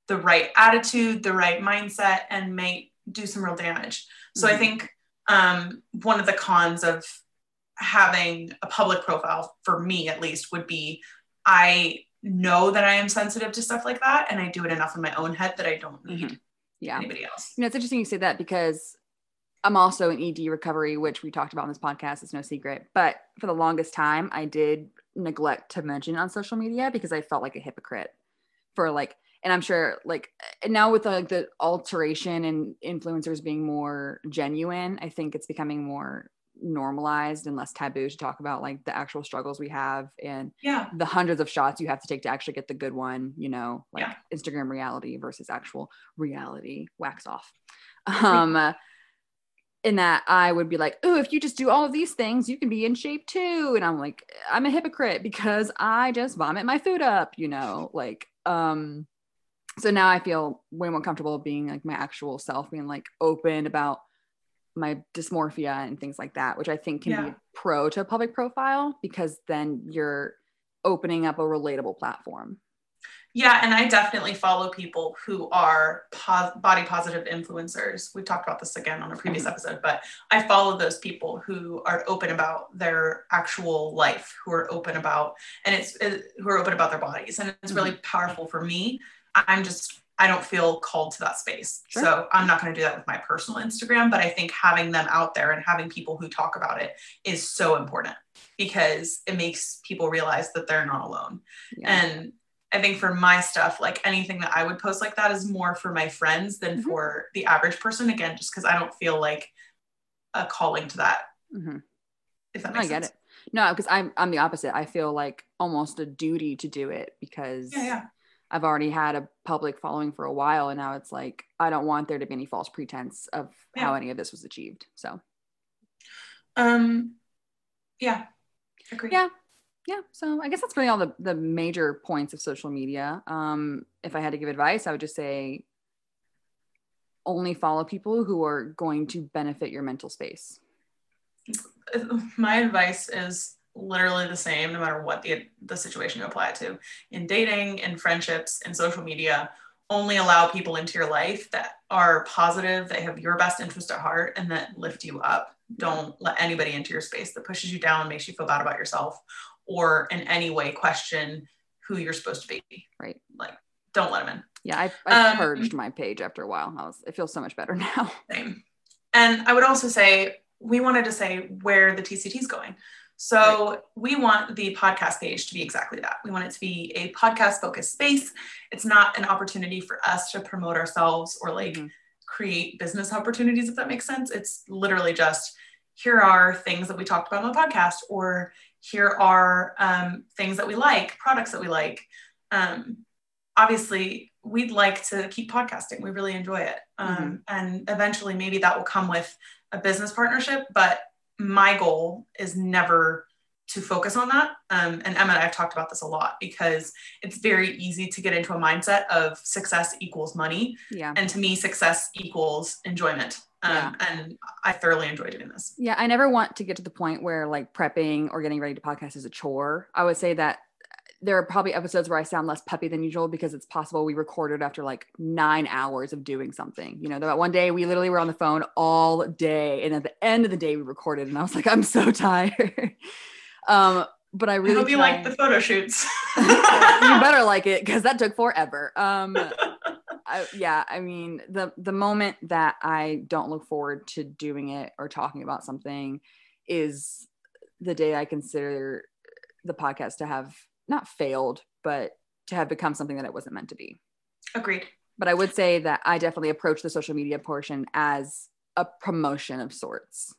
the right attitude, the right mindset, and may do some real damage. So I Mhm. think um, one of the cons of having a public profile, for me at least, would be I know that I am sensitive to stuff like that, and I do it enough in my own head that I don't need yeah. anybody else. You know, it's interesting you say that because I'm also in ED recovery, which we talked about on this podcast. It's no secret. But for the longest time, I did neglect to mention on social media because I felt like a hypocrite for like, and I'm sure like now with like the alteration and influencers being more genuine, I think it's becoming more normalized and less taboo to talk about like the actual struggles we have and Yeah. the hundreds of shots you have to take to actually get the good one, you know, like Yeah. Instagram reality versus actual reality wax off. Um in that I would be like, oh, if you just do all of these things, you can be in shape too. And I'm like, I'm a hypocrite because I just vomit my food up, you know, like um so now I feel way more comfortable being like my actual self, being like open about my dysmorphia and things like that, which I think can be pro to a public profile because then you're opening up a relatable platform. Yeah, and I definitely follow people who are pos- body positive influencers. We talked about this again on a previous Mhm. episode, but I follow those people who are open about their actual life, who are open about and it's it, who are open about their bodies, and it's really powerful for me. I'm just I don't feel called to that space, Sure. so I'm not going to do that with my personal Instagram. But I think having them out there and having people who talk about it is so important because it makes people realize that they're not alone. Yeah. And I think for my stuff, like anything that I would post like that is more for my friends than Mhm. for the average person. Again, just because I don't feel like a calling to that, Mhm. if that I makes get sense. it. No, because I'm I'm the opposite. I feel like almost a duty to do it because Yeah, yeah. I've already had a public following for a while, and now it's like I don't want there to be any false pretense of how any of this was achieved. So Um, yeah, agree. Yeah. yeah, so I guess that's really all the the major points of social media. Um, if I had to give advice, I would just say only follow people who are going to benefit your mental space. My advice is literally the same no matter what the the situation you apply it to. In dating, in friendships, in social media, only allow people into your life that are positive, that have your best interest at heart, and that lift you up. Don't let anybody into your space that pushes you down, makes you feel bad about yourself, or in any way question who you're supposed to be. Right. Like, don't let them in. Yeah, I, I Um, purged my page after a while. I was, it feels so much better *laughs* now. Same. And I would also say we wanted to say where the TCT is going. So we want the podcast page to be exactly that. We want it to be a podcast focused space. It's not an opportunity for us to promote ourselves or like Mhm. create business opportunities, if that makes sense. It's literally just here are things that we talked about on the podcast, or here are um, things that we like, products that we like. Um, obviously, we'd like to keep podcasting. We really enjoy it. Um, And eventually, maybe that will come with a business partnership. But my goal is never to focus on that. Um, and Emma and I have talked about this a lot because it's very easy to get into a mindset of success equals money. Yeah. And to me, success equals enjoyment. Um, Yeah. And I thoroughly enjoy doing this. Yeah, I never want to get to the point where like prepping or getting ready to podcast is a chore. I would say that there are probably episodes where I sound less peppy than usual because it's possible we recorded after like nine hours of doing something. You know, that one day we literally were on the phone all day, and at the end of the day we recorded, and I was like, I'm so *laughs* tired. um, but I really hope you like the photo shoots. *laughs* you better like it because that took forever. Um, I, yeah, I mean the the moment that I don't look forward to doing it or talking about something is the day I consider the podcast to have not failed, but to have become something that it wasn't meant to be. Agreed. But I would say that I definitely approach the social media portion as a promotion of sorts.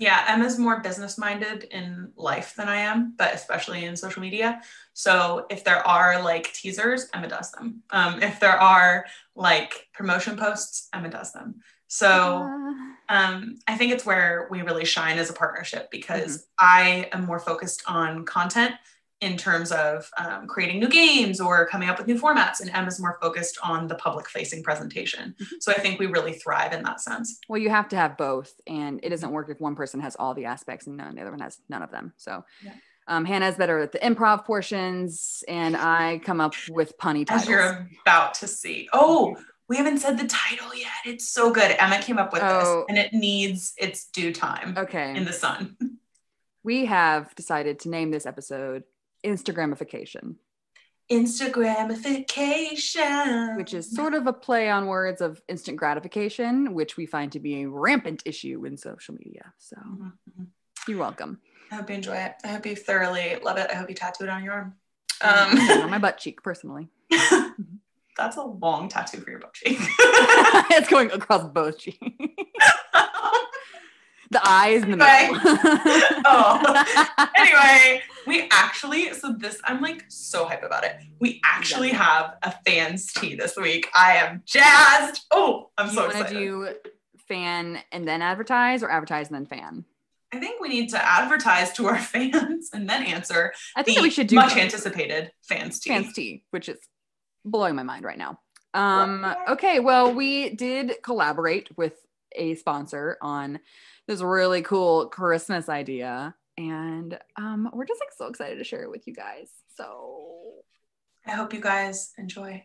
Yeah, Emma's more business minded in life than I am, but especially in social media. So if there are like teasers, Emma does them. Um, if there are like promotion posts, Emma does them. So *laughs* um, I think it's where we really shine as a partnership because I am more focused on content in terms of um, creating new games or coming up with new formats, and Em is more focused on the public facing presentation. Mhm. So I think we really thrive in that sense. Well, you have to have both, and it doesn't work if one person has all the aspects and none, the other one has none of them. So, Yeah. um, Hannah's better at the improv portions, and I come up with punny titles. as you're about to see. Oh, we haven't said the title yet. It's so good. Emma came up with Oh. this, and it needs its due time Okay, in the sun. *laughs* we have decided to name this episode Instagramification, Instagramification, which is sort of a play on words of instant gratification, which we find to be a rampant issue in social media. So, Mhm, mhm. you're welcome. I hope you enjoy it. I hope you thoroughly love it. I hope you tattoo it on your arm. Um, Um, on my butt cheek, personally. *laughs* that's a long tattoo for your butt cheek. *laughs* it's going across both cheeks. *laughs* The eyes in the Anyway. middle. Oh. anyway, we actually, so this, I'm like so hype about it. We actually have a fans tea this week. I am jazzed. Oh, I'm you so want to excited. do fan and then advertise or advertise and then fan? I think we need to advertise to our *laughs* fans and then answer I think that we should do much both. anticipated fans tea. fans tea, which is blowing my mind right now. Um, okay, well, we did collaborate with a sponsor on this really cool Christmas idea, and um, we're just like so excited to share it with you guys. So I hope you guys enjoy.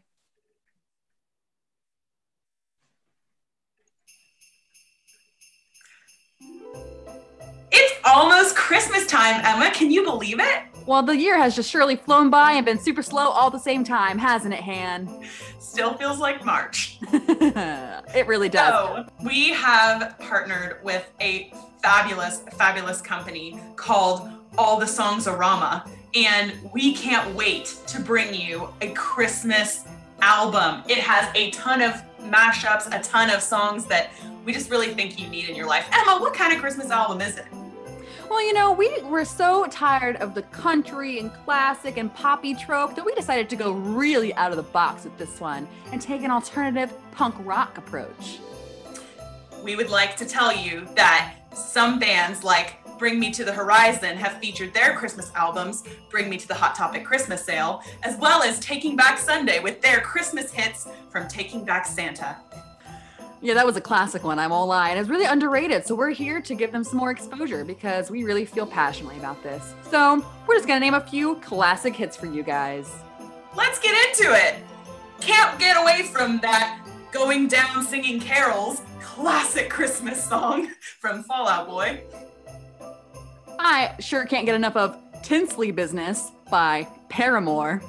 It's almost Christmas time, Emma. Can you believe it? Well, the year has just surely flown by and been super slow all the same time, hasn't it, Han? Still feels like March. *laughs* it really does. So, we have partnered with a fabulous, fabulous company called All the Songs Arama, and we can't wait to bring you a Christmas album. It has a ton of mashups, a ton of songs that we just really think you need in your life. Emma, what kind of Christmas album is it? Well, you know, we were so tired of the country and classic and poppy trope that we decided to go really out of the box with this one and take an alternative punk rock approach. we would like to tell you that some bands like Bring Me to the Horizon have featured their Christmas albums, Bring Me to the Hot Topic Christmas Sale, as well as Taking Back Sunday with their Christmas hits from Taking Back Santa. Yeah, that was a classic one, I won't lie. And it's really underrated. So we're here to give them some more exposure because we really feel passionately about this. So we're just going to name a few classic hits for you guys. Let's get into it. Can't get away from that going down singing carols classic Christmas song *laughs* from Fall Out Boy. I sure can't get enough of Tinsley Business by Paramore.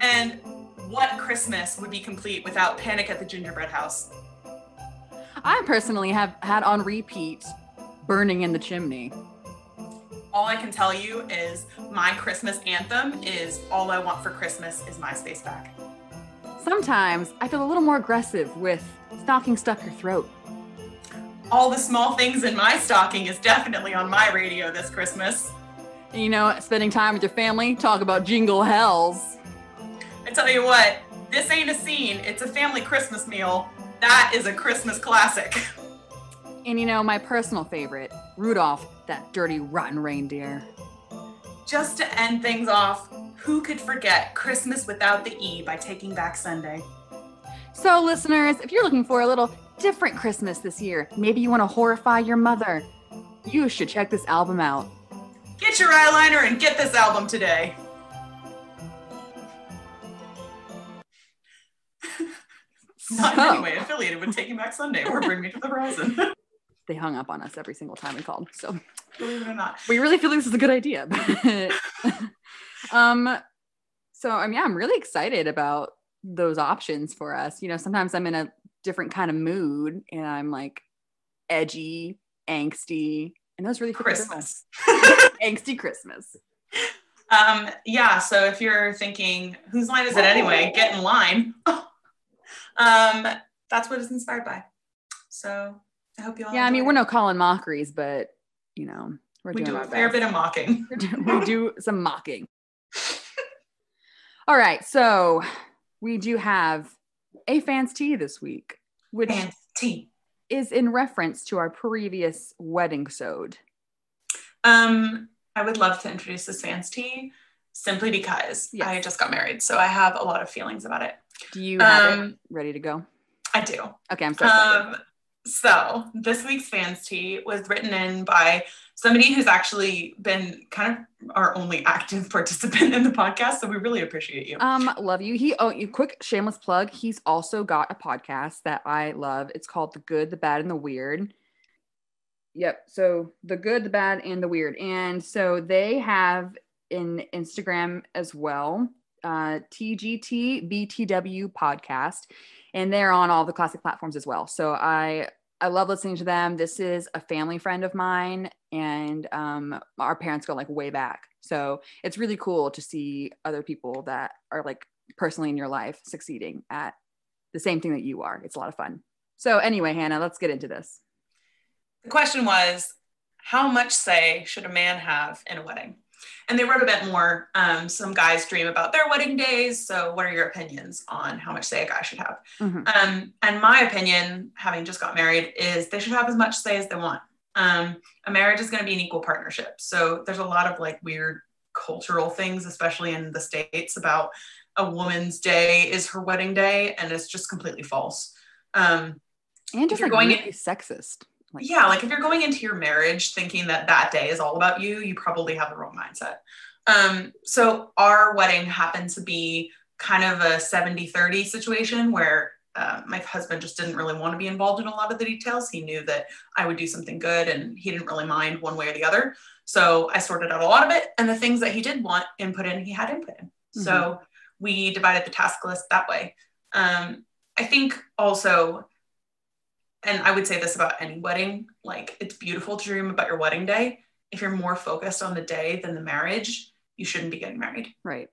And what Christmas would be complete without Panic at the Gingerbread House? I personally have had on repeat Burning in the Chimney. All I can tell you is my Christmas anthem is All I Want for Christmas is My Space Back. Sometimes I feel a little more aggressive with Stocking Stuck Your Throat. All the small things in my stocking is definitely on my radio this Christmas. You know, spending time with your family, talk about jingle hells. I tell you what, this ain't a scene, it's a family Christmas meal. That is a Christmas classic. And you know, my personal favorite, Rudolph, that dirty, rotten reindeer. Just to end things off, who could forget Christmas Without the E by Taking Back Sunday? So, listeners, if you're looking for a little different Christmas this year, maybe you want to horrify your mother, you should check this album out. Get your eyeliner and get this album today. Not in any way affiliated with Taking Back Sunday or Bring Me to the Horizon. *laughs* They hung up on us every single time we called. So, Believe it or not. we really feel this is a good idea. *laughs* um, so I mean, yeah, I'm really excited about those options for us. You know, sometimes I'm in a different kind of mood and I'm like edgy, angsty, and those really fit the bill. Christmas. *laughs* angsty Christmas. Um, yeah, so if you're thinking, whose line is it anyway? Get in line. Um, that's what it's inspired by. So I hope you all. Yeah, I mean, we're no Colin Mochries, but you know, we're we doing do a fair best. bit of mocking. *laughs* We're do- some mocking. All right, so we do have a fans tea this week, which And tea. is in reference to our previous wedding sode. Um, I would love to introduce this fans tea simply because Yes. I just got married, so I have a lot of feelings about it. Do you have it Um, ready to go? I do. Okay, I'm so. Um, so this week's fans tea was written in by somebody who's actually been kind of our only active *laughs* participant in the podcast. So we really appreciate you. Um, love you. He oh, you quick shameless plug. He's also got a podcast that I love. It's called The Good, the Bad, and the Weird. Yep. So the good, the bad, and the weird. And so they have an Instagram as well, uh, TGT BTW podcast, and they're on all the classic platforms as well. So I I love listening to them. This is a family friend of mine, and um, our parents go like way back. So it's really cool to see other people that are like personally in your life succeeding at the same thing that you are. It's a lot of fun. So anyway, Hannah, let's get into this. the question was, how much say should a man have in a wedding? And they wrote a bit more. Um, some guys dream about their wedding days. So, what are your opinions on how much say a guy should have? Mhm. Um, and my opinion, having just got married, is they should have as much say as they want. Um, a marriage is going to be an equal partnership. So there's a lot of like weird cultural things, especially in the States, about a woman's day is her wedding day, and it's just completely false. Um, And just you're going really in- sexist. Like, yeah, like if you're going into your marriage thinking that that day is all about you, you probably have the wrong mindset. Um, so our wedding happened to be kind of a 70 30 situation where uh, my husband just didn't really want to be involved in a lot of the details. He knew that I would do something good and he didn't really mind one way or the other. So I sorted out a lot of it. And the things that he did want input in, he had input in. So we divided the task list that way. Um, I think also, and I would say this about any wedding, like it's beautiful to dream about your wedding day. If you're more focused on the day than the marriage, you shouldn't be getting married. Right.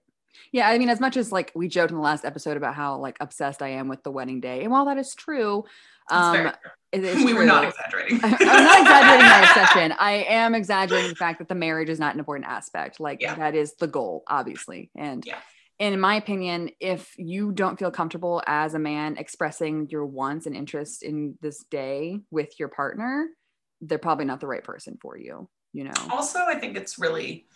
Yeah, I mean, as much as like we joked in the last episode about how like obsessed I am with the wedding day, and while that is true, um, it is true. *laughs* we were not exaggerating. *laughs* I'm not exaggerating my *laughs* obsession. I am exaggerating the fact that the marriage is not an important aspect. Like Yeah. that is the goal, obviously. And Yeah. And in my opinion, if you don't feel comfortable as a man expressing your wants and interests in this day with your partner, they're probably not the right person for you. You know. also i think it's really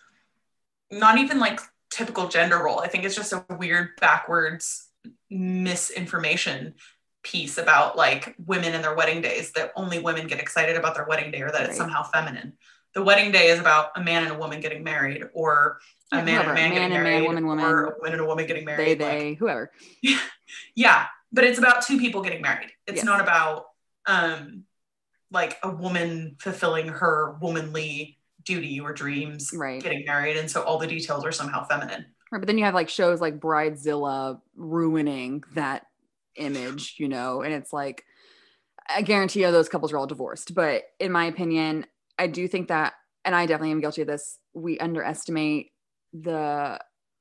not even like typical gender role i think it's just a weird backwards misinformation piece about like women and their wedding days that only women get excited about their wedding day or that it's somehow feminine the wedding day is about a man and a woman getting married or a man and a man Man getting and man, woman, woman. or a woman and a woman getting married They, like- they, whoever. *laughs* yeah but it's about two people getting married it's Yes. not about um like a woman fulfilling her womanly duty or dreams Right. getting married and so all the details are somehow feminine Right, but then you have like shows like Bridezilla ruining that image, you know, and it's like I guarantee you those couples are all divorced. But in my opinion, I do think that, and I definitely am guilty of this, we underestimate the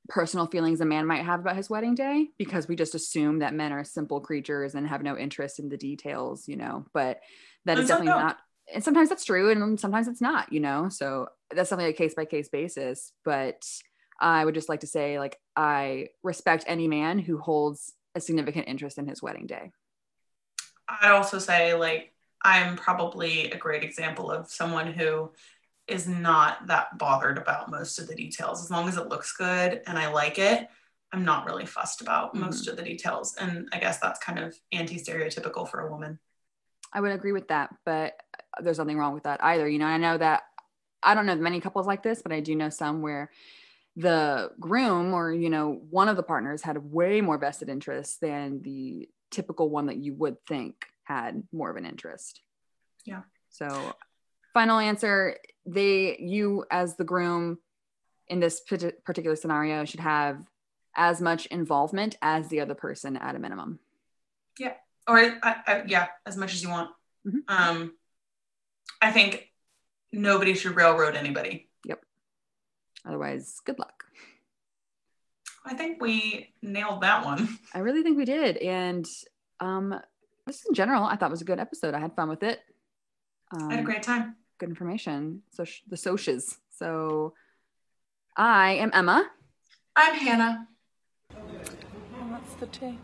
personal feelings a man might have about his wedding day because we just assume that men are simple creatures and have no interest in the details, you know. But that is definitely don't. and sometimes that's true and sometimes it's not, you know. So that's definitely a case by case basis. But I would just like to say, like, I respect any man who holds a significant interest in his wedding day. i'd also say like i'm probably a great example of someone who is not that bothered about most of the details as long as it looks good and i like it i'm not really fussed about Mhm. most of the details and i guess that's kind of anti-stereotypical for a woman I would agree with that, but there's nothing wrong with that either. You know, I know that I don't know many couples like this, but I do know some where the groom or, you know, one of the partners had way more vested interest than the typical one that you would think had more of an interest. Yeah. So, final answer they, you as the groom in this particular scenario should have as much involvement as the other person at a minimum. Yeah or I, I, yeah, as much as you want. Mhm. Um, I think nobody should railroad anybody. Yep otherwise, good luck. I think we nailed that one. *laughs* I really think we did. And um, just in general, I thought it was a good episode. I had fun with it. Um, I had a great time. Good information. So the socias. So I am Emma. I'm Hannah. Oh, What's the tea?